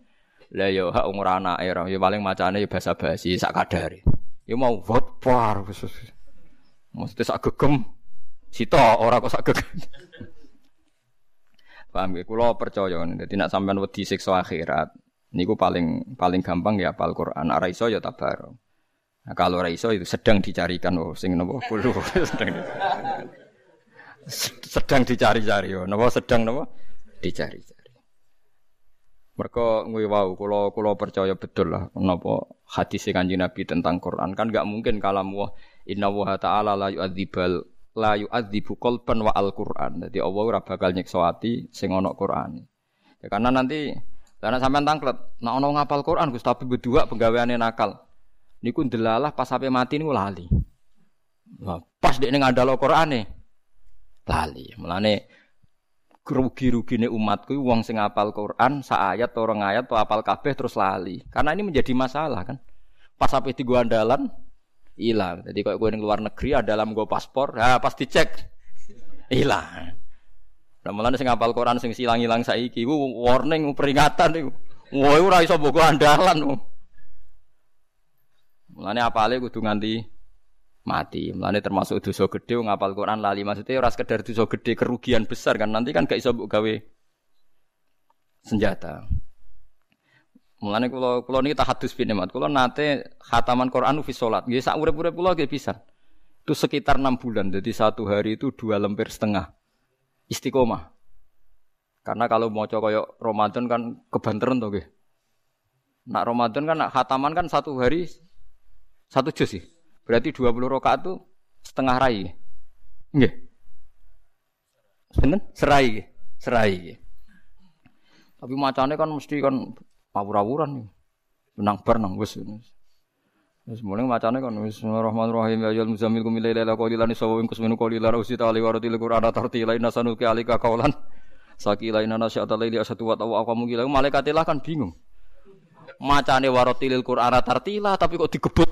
lah ya hak umur anak ya, ya paling macane ya basa basi sak kadare. Ya mau vote par, mesti sak gegem. Sito ora kok sak gegem. <laughs> Paham ya? Kulo percaya, jadi nak sampean wedi siksa akhirat, Niku paling paling gampang ya apal Quran. Ora iso ya tabar. Nah, kalau ora iso itu sedang dicarikan oh sing napa <laughs> kulo sedang <laughs> sedang dicari-cari oh napa sedang napa dicari-cari. Mereka ngui wow, kulo kulo percaya betul lah napa hadis kanjeng Nabi tentang Quran kan gak mungkin kalam wah inna wa ta'ala la yu'adzibal la yu'adzibu qalban wa al-Qur'an. Jadi Allah ora bakal nyiksa ati sing ana Qur'an. Ya, karena nanti karena sampean tangklet, nak ono ngapal Quran Gus tapi berdua penggaweane nakal. Niku ndelalah pas sampai mati niku lali. Nah, pas dekne ngandalo Qur'ane lali. Mulane rugi-rugine umatku wong sing apal Quran sak ayat orang ayat atau apal kabeh terus lali. Karena ini menjadi masalah kan. Pas sampai tiga andalan hilang. Jadi kalau gue di luar negeri dalam gue paspor, ya pas dicek hilang. Nah, malah sing ngapal Quran sing silang-ilang saiki ku warning peringatan iku. Wah, ora iso mbok andalan. Mulane apale kudu nganti mati. Mulane termasuk dosa gede ngapal Quran lali maksudnya ora sekedar dosa gede kerugian besar kan nanti kan gak iso mbok gawe senjata. Mulane kula kula niki tahadus bin mat. Kula nate khataman Quran fi salat. Nggih sak urip-urip kula nggih pisan. Itu sekitar enam bulan. Jadi satu hari itu dua lemper setengah istiqomah. Karena kalau mau coba koyo Ramadan kan kebanteran tuh. Nak Ramadan kan nak khataman kan satu hari satu juz sih. Berarti 20 rakaat tuh setengah rai. Nggih. Sinten? Serai. Serai. Tapi macane kan mesti kan awur-awuran. Menang bar nang wis. Wis mulai macane kan Bismillahirrahmanirrahim ya ayyuhal muzammil qum laila qalilan sawa in kusminu qalilan usita ali waratil qur'ana tartila inna sanuki alika qaulan sakila inna nasyata laili asatu wa tawa aqamu gila malaikatilah kan bingung macane waratilil qur'ana tartila tapi kok digebut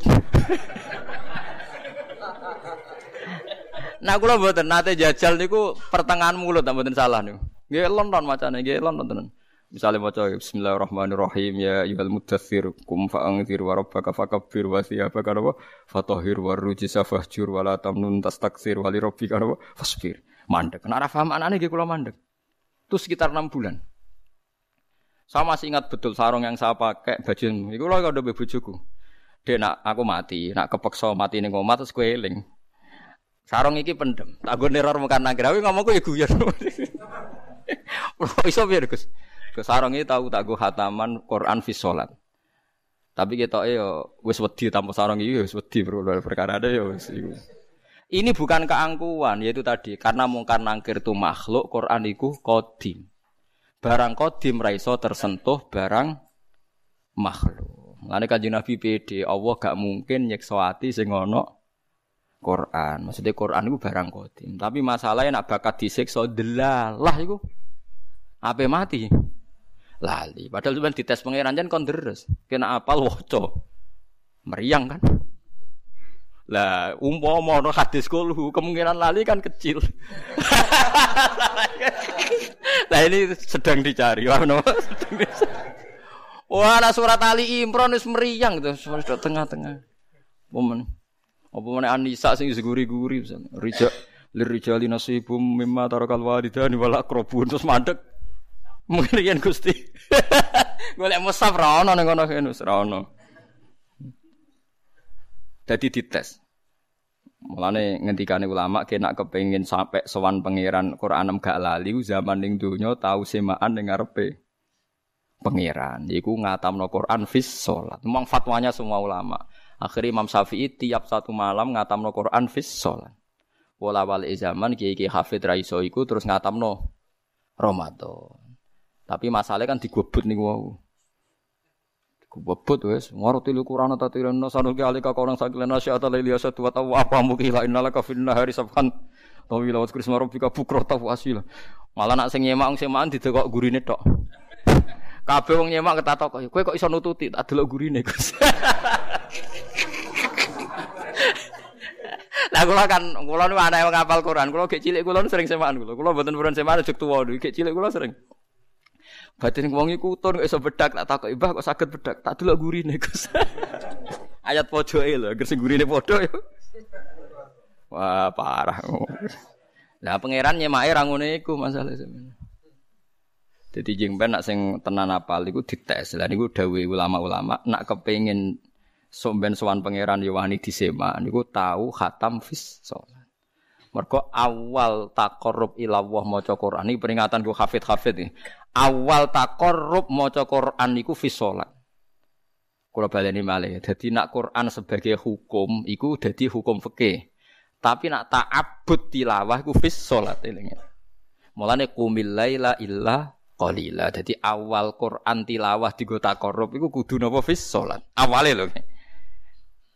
Nah kula mboten nate jajal niku pertengahan mulut mboten salah niku. Nggih lonton macane nggih lonton tenan. Misalnya maca Bismillahirrahmanirrahim ya ayyuhal mudaththir kum fa'anzir wa rabbaka fakabbir wa thiyabaka wa fatahhir wa rujisa fahjur wa la tamnun tastakthir wa li rabbika fasbir. Mandek. Nek ora paham anane nggih kula mandek. Itu sekitar 6 bulan. Saya masih ingat betul sarung yang saya pakai baju itu loh kalau udah bojoku. Dia nak aku mati, nak kepeksa mati ning omah terus kowe eling. Sarung iki pendem. Tak gue neror mukan nang grawi ngomongku ya guyon. <laughs> Iso piye Gus? Ke sarung iki tahu tak gue hataman Quran fi. Tapi kita yo wis wedi tanpa sarung iki wis wedi perkara ada yo wis Ini bukan keangkuhan, yaitu tadi karena mungkar nangkir itu makhluk, Quran itu kodim. Barang kodim raiso tersentuh barang makhluk. Mulane kanjeng Nabi PD, Allah gak mungkin nyekso ati sing ono Quran. Maksudnya Quran itu barang kodim. Tapi masalahnya nak bakat disiksa delalah itu apa mati? Lali. Padahal cuma dites pangeran jan kon deres. Kena apal waca. Meriang kan? Lah, umpama ono hadis kulhu, kemungkinan lali kan kecil. <laughs> Nah ini sedang dicari. Wah, no? Wah, nah surat Ali Imran wis meriang gitu, tengah-tengah. Momen. Apa mana Anisa sing seguri-guri misalnya. Rija lirijali nasibum mimma tarakal walidani wal aqrabun terus mandek. Mungkin Gusti. <laughs> Golek musaf ra ono ning ngono kene ra ono. Jadi dites. Mulane ngendikane ulama kena kepengin sampai sowan pangeran Quran gak lali zaman ning donya tau semaan ning ngarepe pangeran. Iku ngatamno Quran fis salat. Memang fatwanya semua ulama. Akhirnya Imam Syafi'i tiap satu malam ngatamno Quran fis salat. Wala wal zaman kiai-kiai hafid ra iso iku terus ngatamno Ramadan. Tapi masalahnya kan digobot nih wow. Kubebut wes, ngerti lu Quran atau tidak sanu ke alika korang sakilena sya atau lelia satu atau apa mukila innalaka fin nahari sabhan tawi lawat krisma rabbika bukra asila. Malah nak sing nyemak sing makan didekok gurine tok. Kabeh wong nyemak ketatok kowe kok iso nututi tak delok gurine Gus. <laughs> Lah kula kan kula nu wong ngapal Quran, kula gek cilik kula sering semaan kula. Kula mboten purun semaan jek tuwa gek cilik kula sering. Batin wong iku kok iso bedak tak takoki, "Mbah kok saged bedak?" Tak delok gurine, Gus. <laughs> Ayat pojoke lho, agar sing gurine padha yo. Wah, parah. Lah pangeran nyemake ra ngene iku masalah sebenarnya. Jadi jengben nak sing tenan apal iku dites. Lah niku dawuhe ulama-ulama nak kepengin somben sowan pangeran yo wani disema niku tahu khatam fis sholat. Mergo awal takorup ilawah maca Quran ini peringatan ku hafid-hafid ini awal takorrub maca Quran niku fi salat. Kula baleni malih. Dadi nak Quran sebagai hukum iku dadi hukum fikih. Tapi nak ta'abbud tilawah iku fi salat elinge. Mulane qumil laila illa qalila. Awal Quran tilawah digo takorrub iku kudu napa fi salat. Awale lho.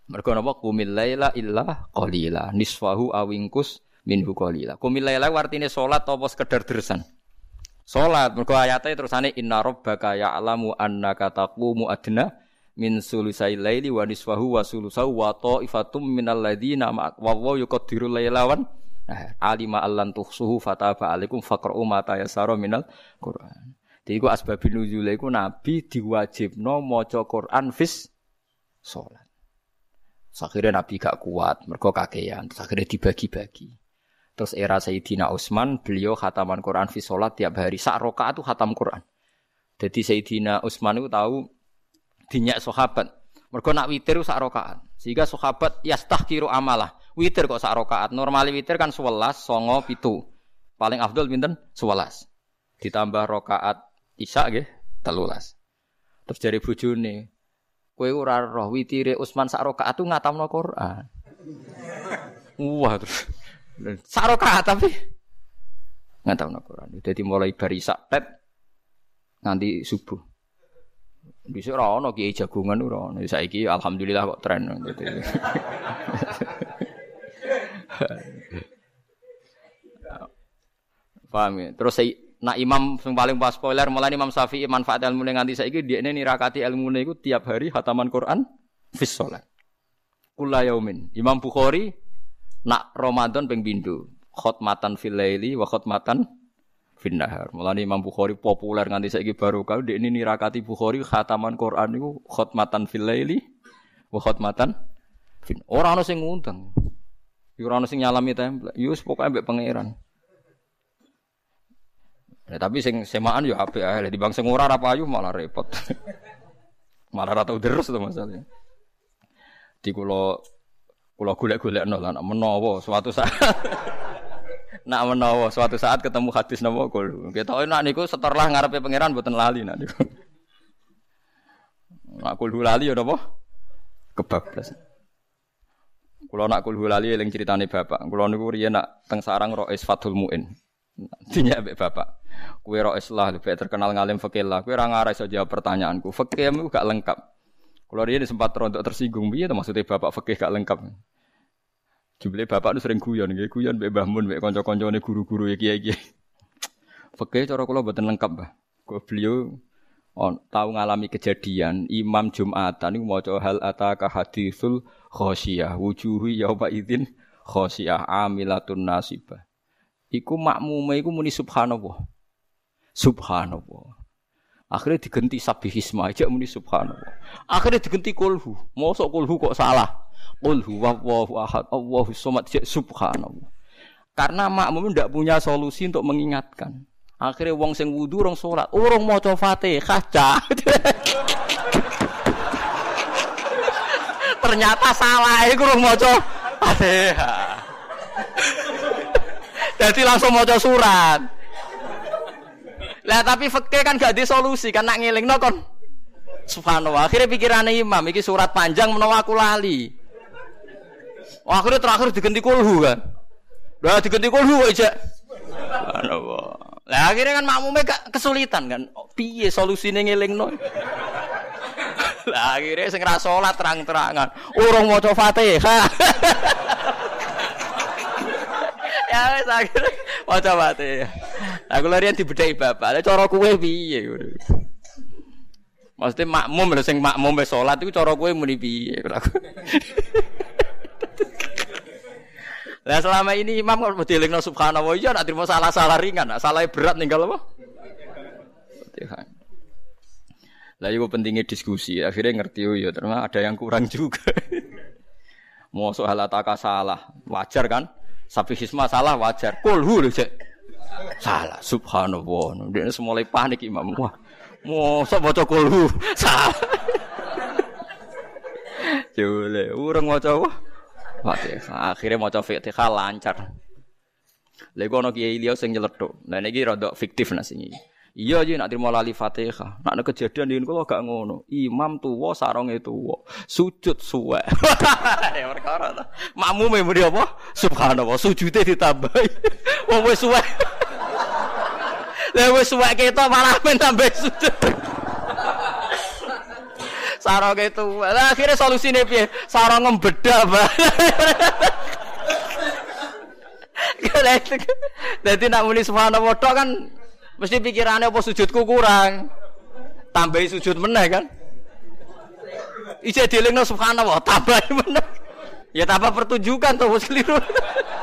Mergo napa qumil laila illa qalila. Nisfahu awingkus minhu qalila. Qumil laila artine salat apa sekedar dersan. Salat mergo ayate terusane inna rabbaka ya'lamu annaka taqumu adna min sulusai laili wa nisfahu wa sulusau wa ta'ifatum minal ladzina wa wa yuqaddiru lailawan nah, alima allan tuhsuhu fataba alaikum faqra'u ma tayassara minal Qur'an. Jadi ku asbabun nuzul iku nabi diwajibno maca Quran fis salat. Akhirnya Nabi gak kuat, mergo kakean, terus akhirnya dibagi-bagi. Terus era Sayyidina Utsman, beliau khataman Quran fi sholat tiap hari. Sak rokaat itu khatam Quran. Jadi Sayyidina Utsman itu tahu dinyak sahabat. Mergo nak witir sak rokaat. Sehingga sahabat yastahkiru amalah. Witir kok sak rokaat. Normal witir kan 11, songo, pitu. Paling afdol pinten? 11. Ditambah rokaat isya nggih, telulas. Terus dari bojone, kowe ora roh witire Utsman sak rokaat tuh ngatamno Quran. Wah terus Saroka tapi nggak tahu Quran. Jadi mulai barisak tet nanti subuh. Bisa ora ono kiai jagungan ora ono. Saiki alhamdulillah kok tren. <laughs> Paham ya? Terus saya nak imam yang paling pas spoiler mulai Imam Syafi'i manfaat ilmu nganti saiki dia ini nirakati ilmu itu tiap hari hataman Quran fis sholat. Kula yaumin. Imam Bukhari Nak Ramadan ping pindho, khotmatan fil laili wa khotmatan fin nahar. Mulane Imam Bukhari populer nganti saiki baru kau ini nirakati Bukhari khataman Quran niku khotmatan fil laili wa khotmatan fin. Ora ana sing ngundang. Yo ora ana sing nyalami template. Wis pokoke mbek pangeran. Ya, tapi sing semaan yo apik ae. Di bang sing ora ra payu malah repot. <laughs> malah ra tau terus to masalahnya. Di kula kula golek-golekno lah menawa suatu saat <laughs> nak menawa suatu saat ketemu hadis napa. Kita nak niku setorlah ngarepe pangeran mboten lali nak niku. <laughs> Nak kul lali ya napa? Kebablas. Kulo nak kul lali eling critane bapak. Kulo niku riyen nak teng sarang Rois Fathul Muin. Dinya mbek bapak. Kue Rois lah lebih terkenal ngalim fikih lah. Kue ora ngarai iso jawab pertanyaanku. Fikih gak lengkap. Kulo riyen sempat rontok tersinggung piye maksudnya bapak fikih gak lengkap. Jumlah bapak itu sering guyon, nggih guyon mbek Mbah Mun, mbek kanca-kancane guru-guru ya kiai-kiai. Fikih cara kula mboten lengkap, Mbah. Kok beliau on, tahu ngalami kejadian Imam Jumatan niku maca hal ataka haditsul khosyah wujuhu yauma idzin khosyah amilatun nasibah. Iku makmume iku muni subhanallah. Subhanallah. Akhirnya diganti sabihisma aja muni subhanallah. Akhirnya diganti kulhu. Mosok kulhu kok salah. Qul huwallahu ahad, Allahu somad, subhanallah. Karena makmum tidak punya solusi untuk mengingatkan. Akhirnya wong sing wudu rong salat, urung maca Fatihah cah. <laughs> Ternyata salah iku urung maca Fatihah. Jadi langsung maca surat. Lah tapi fikih kan gak di solusi kan nak ngelingno kon. Subhanallah. Akhirnya pikirannya imam iki surat panjang menawa aku lali. Oh, akhirnya terakhir diganti kulhu kan. Udah diganti kulhu aja. Subhanallah. Lah akhirnya kan makmumnya gak kesulitan kan. Oh, piye solusine ngelingno? Lah akhirnya sing ra salat terang-terangan. Urung maca Fatihah. <laughs> ya wis akhirnya maca Fatihah. Lah kula riyen dibedheki bapak. Lah cara kowe piye? Maksudnya makmum lho sing makmum wis salat iku cara kowe muni piye? Lah selama ini imam kalau mau dilingno subhanallah iya nak terima salah-salah ringan, nak salah berat ninggal apa? Fatihah. Lah itu pentingnya diskusi. Akhirnya ngerti ya ternyata ada yang kurang juga. Mau soal salah, wajar kan? Sapi hisma salah wajar. Kulhu lho cek. Salah, subhanallah. Dia semulai panik imam. Wah, mau sok baca kulhu salah. <laughs> Jule, urang maca. Fatihah. Akhirnya mau coba Fatihah lancar. Lha ono kiai liya sing nyeletuk. Lah niki rada fiktif nasi Iya aja nak terima lali Fatihah. Nak ada kejadian di kalau gak ngono. Imam tua sarongnya tua. Sujud suwe. <laughs> ya perkara ta. Makmum muni apa? Subhanallah, sujude ditambahi. <laughs> Wong wis suwe. <laughs> Lah wis suwe ketok malah men tambah sujud. Sarong itu. Nah, akhirnya solusinya piye? Sarong ngembeda, Mbak. Jadi nak muni subhanallah kan mesti pikirannya apa sujudku kurang. Tambahi sujud meneh kan. Ije dilingno subhanallah, tambahi <laughs> meneh. Ya tambah pertunjukan tuh keliru.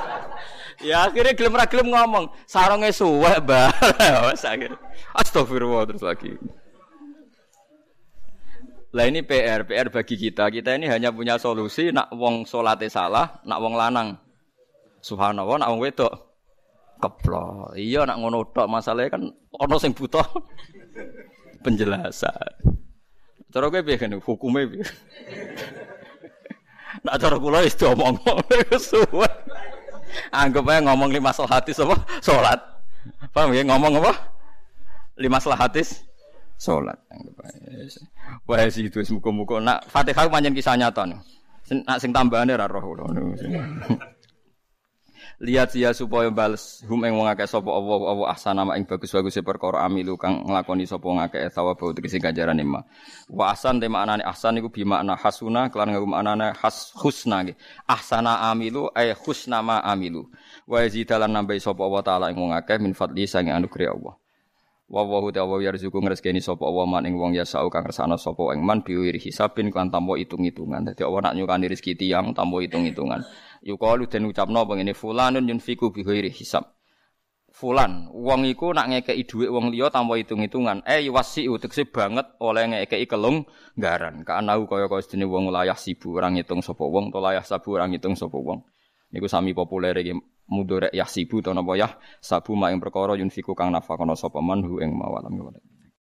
<laughs> ya akhirnya gelem ra gelem ngomong, sarongnya suwek, Mbak. <laughs> Wes. Astagfirullah terus lagi. Lah ini PR, PR bagi kita. Kita ini hanya punya solusi nak wong salate salah, nak wong lanang. Subhanallah, nak wong wedok keplok. Iya nak ngono tok masalahnya kan ono sing butuh <laughs> penjelasan. Cara kowe piye kan hukume piye? <laughs> Nak cara kula wis diomong <laughs> suwe. Anggap aja ngomong lima hadis apa? Salat. Paham ya ngomong apa? Lima hadis salat. Wah sih itu muka-muka. Nak Fatihah panjang kisah nyata. Nak sing tambahannya ra roh Lihat sia supaya bales hum ing wong akeh sapa Allah Allah ahsana ing bagus-bagus perkara amilu kang nglakoni sapa ngakeh thawab tegese ganjaran ma. Wa ahsan te maknane ahsan iku bi makna hasuna kelan nganggo maknane has husna nggih. Ahsana amilu ay husna ma amilu. Wa yazidalan nambahi sapa Allah taala ing wong akeh min fadli sange anugerah Allah. Wa wa huwa wa yarzuqu ngresgeni sapa wa man ing wong ya sau kang kersane sapa ing man biwiri hisabin kan tanpa hitung-hitungan. Dadi Allah nak nyukani rezeki tiyang tanpa hitung-hitungan. Yuqalu den ucapno pengene fulanun yunfiku biwiri hisab. Fulan, wong iku nak ngekeki dhuwit wong liya tanpa hitung-hitungan. Eh wasi utekse banget oleh ngekeki kelung garan. Kaanahu kaya-kaya sedene wong layah sibu orang ngitung sapa wong, to layah sabu orang ngitung sapa wong. Niku sami populer iki mudorek yahsibu to napa yah sabu mak ing perkara yunfiku kang nafakono sapa man hu ing mawalam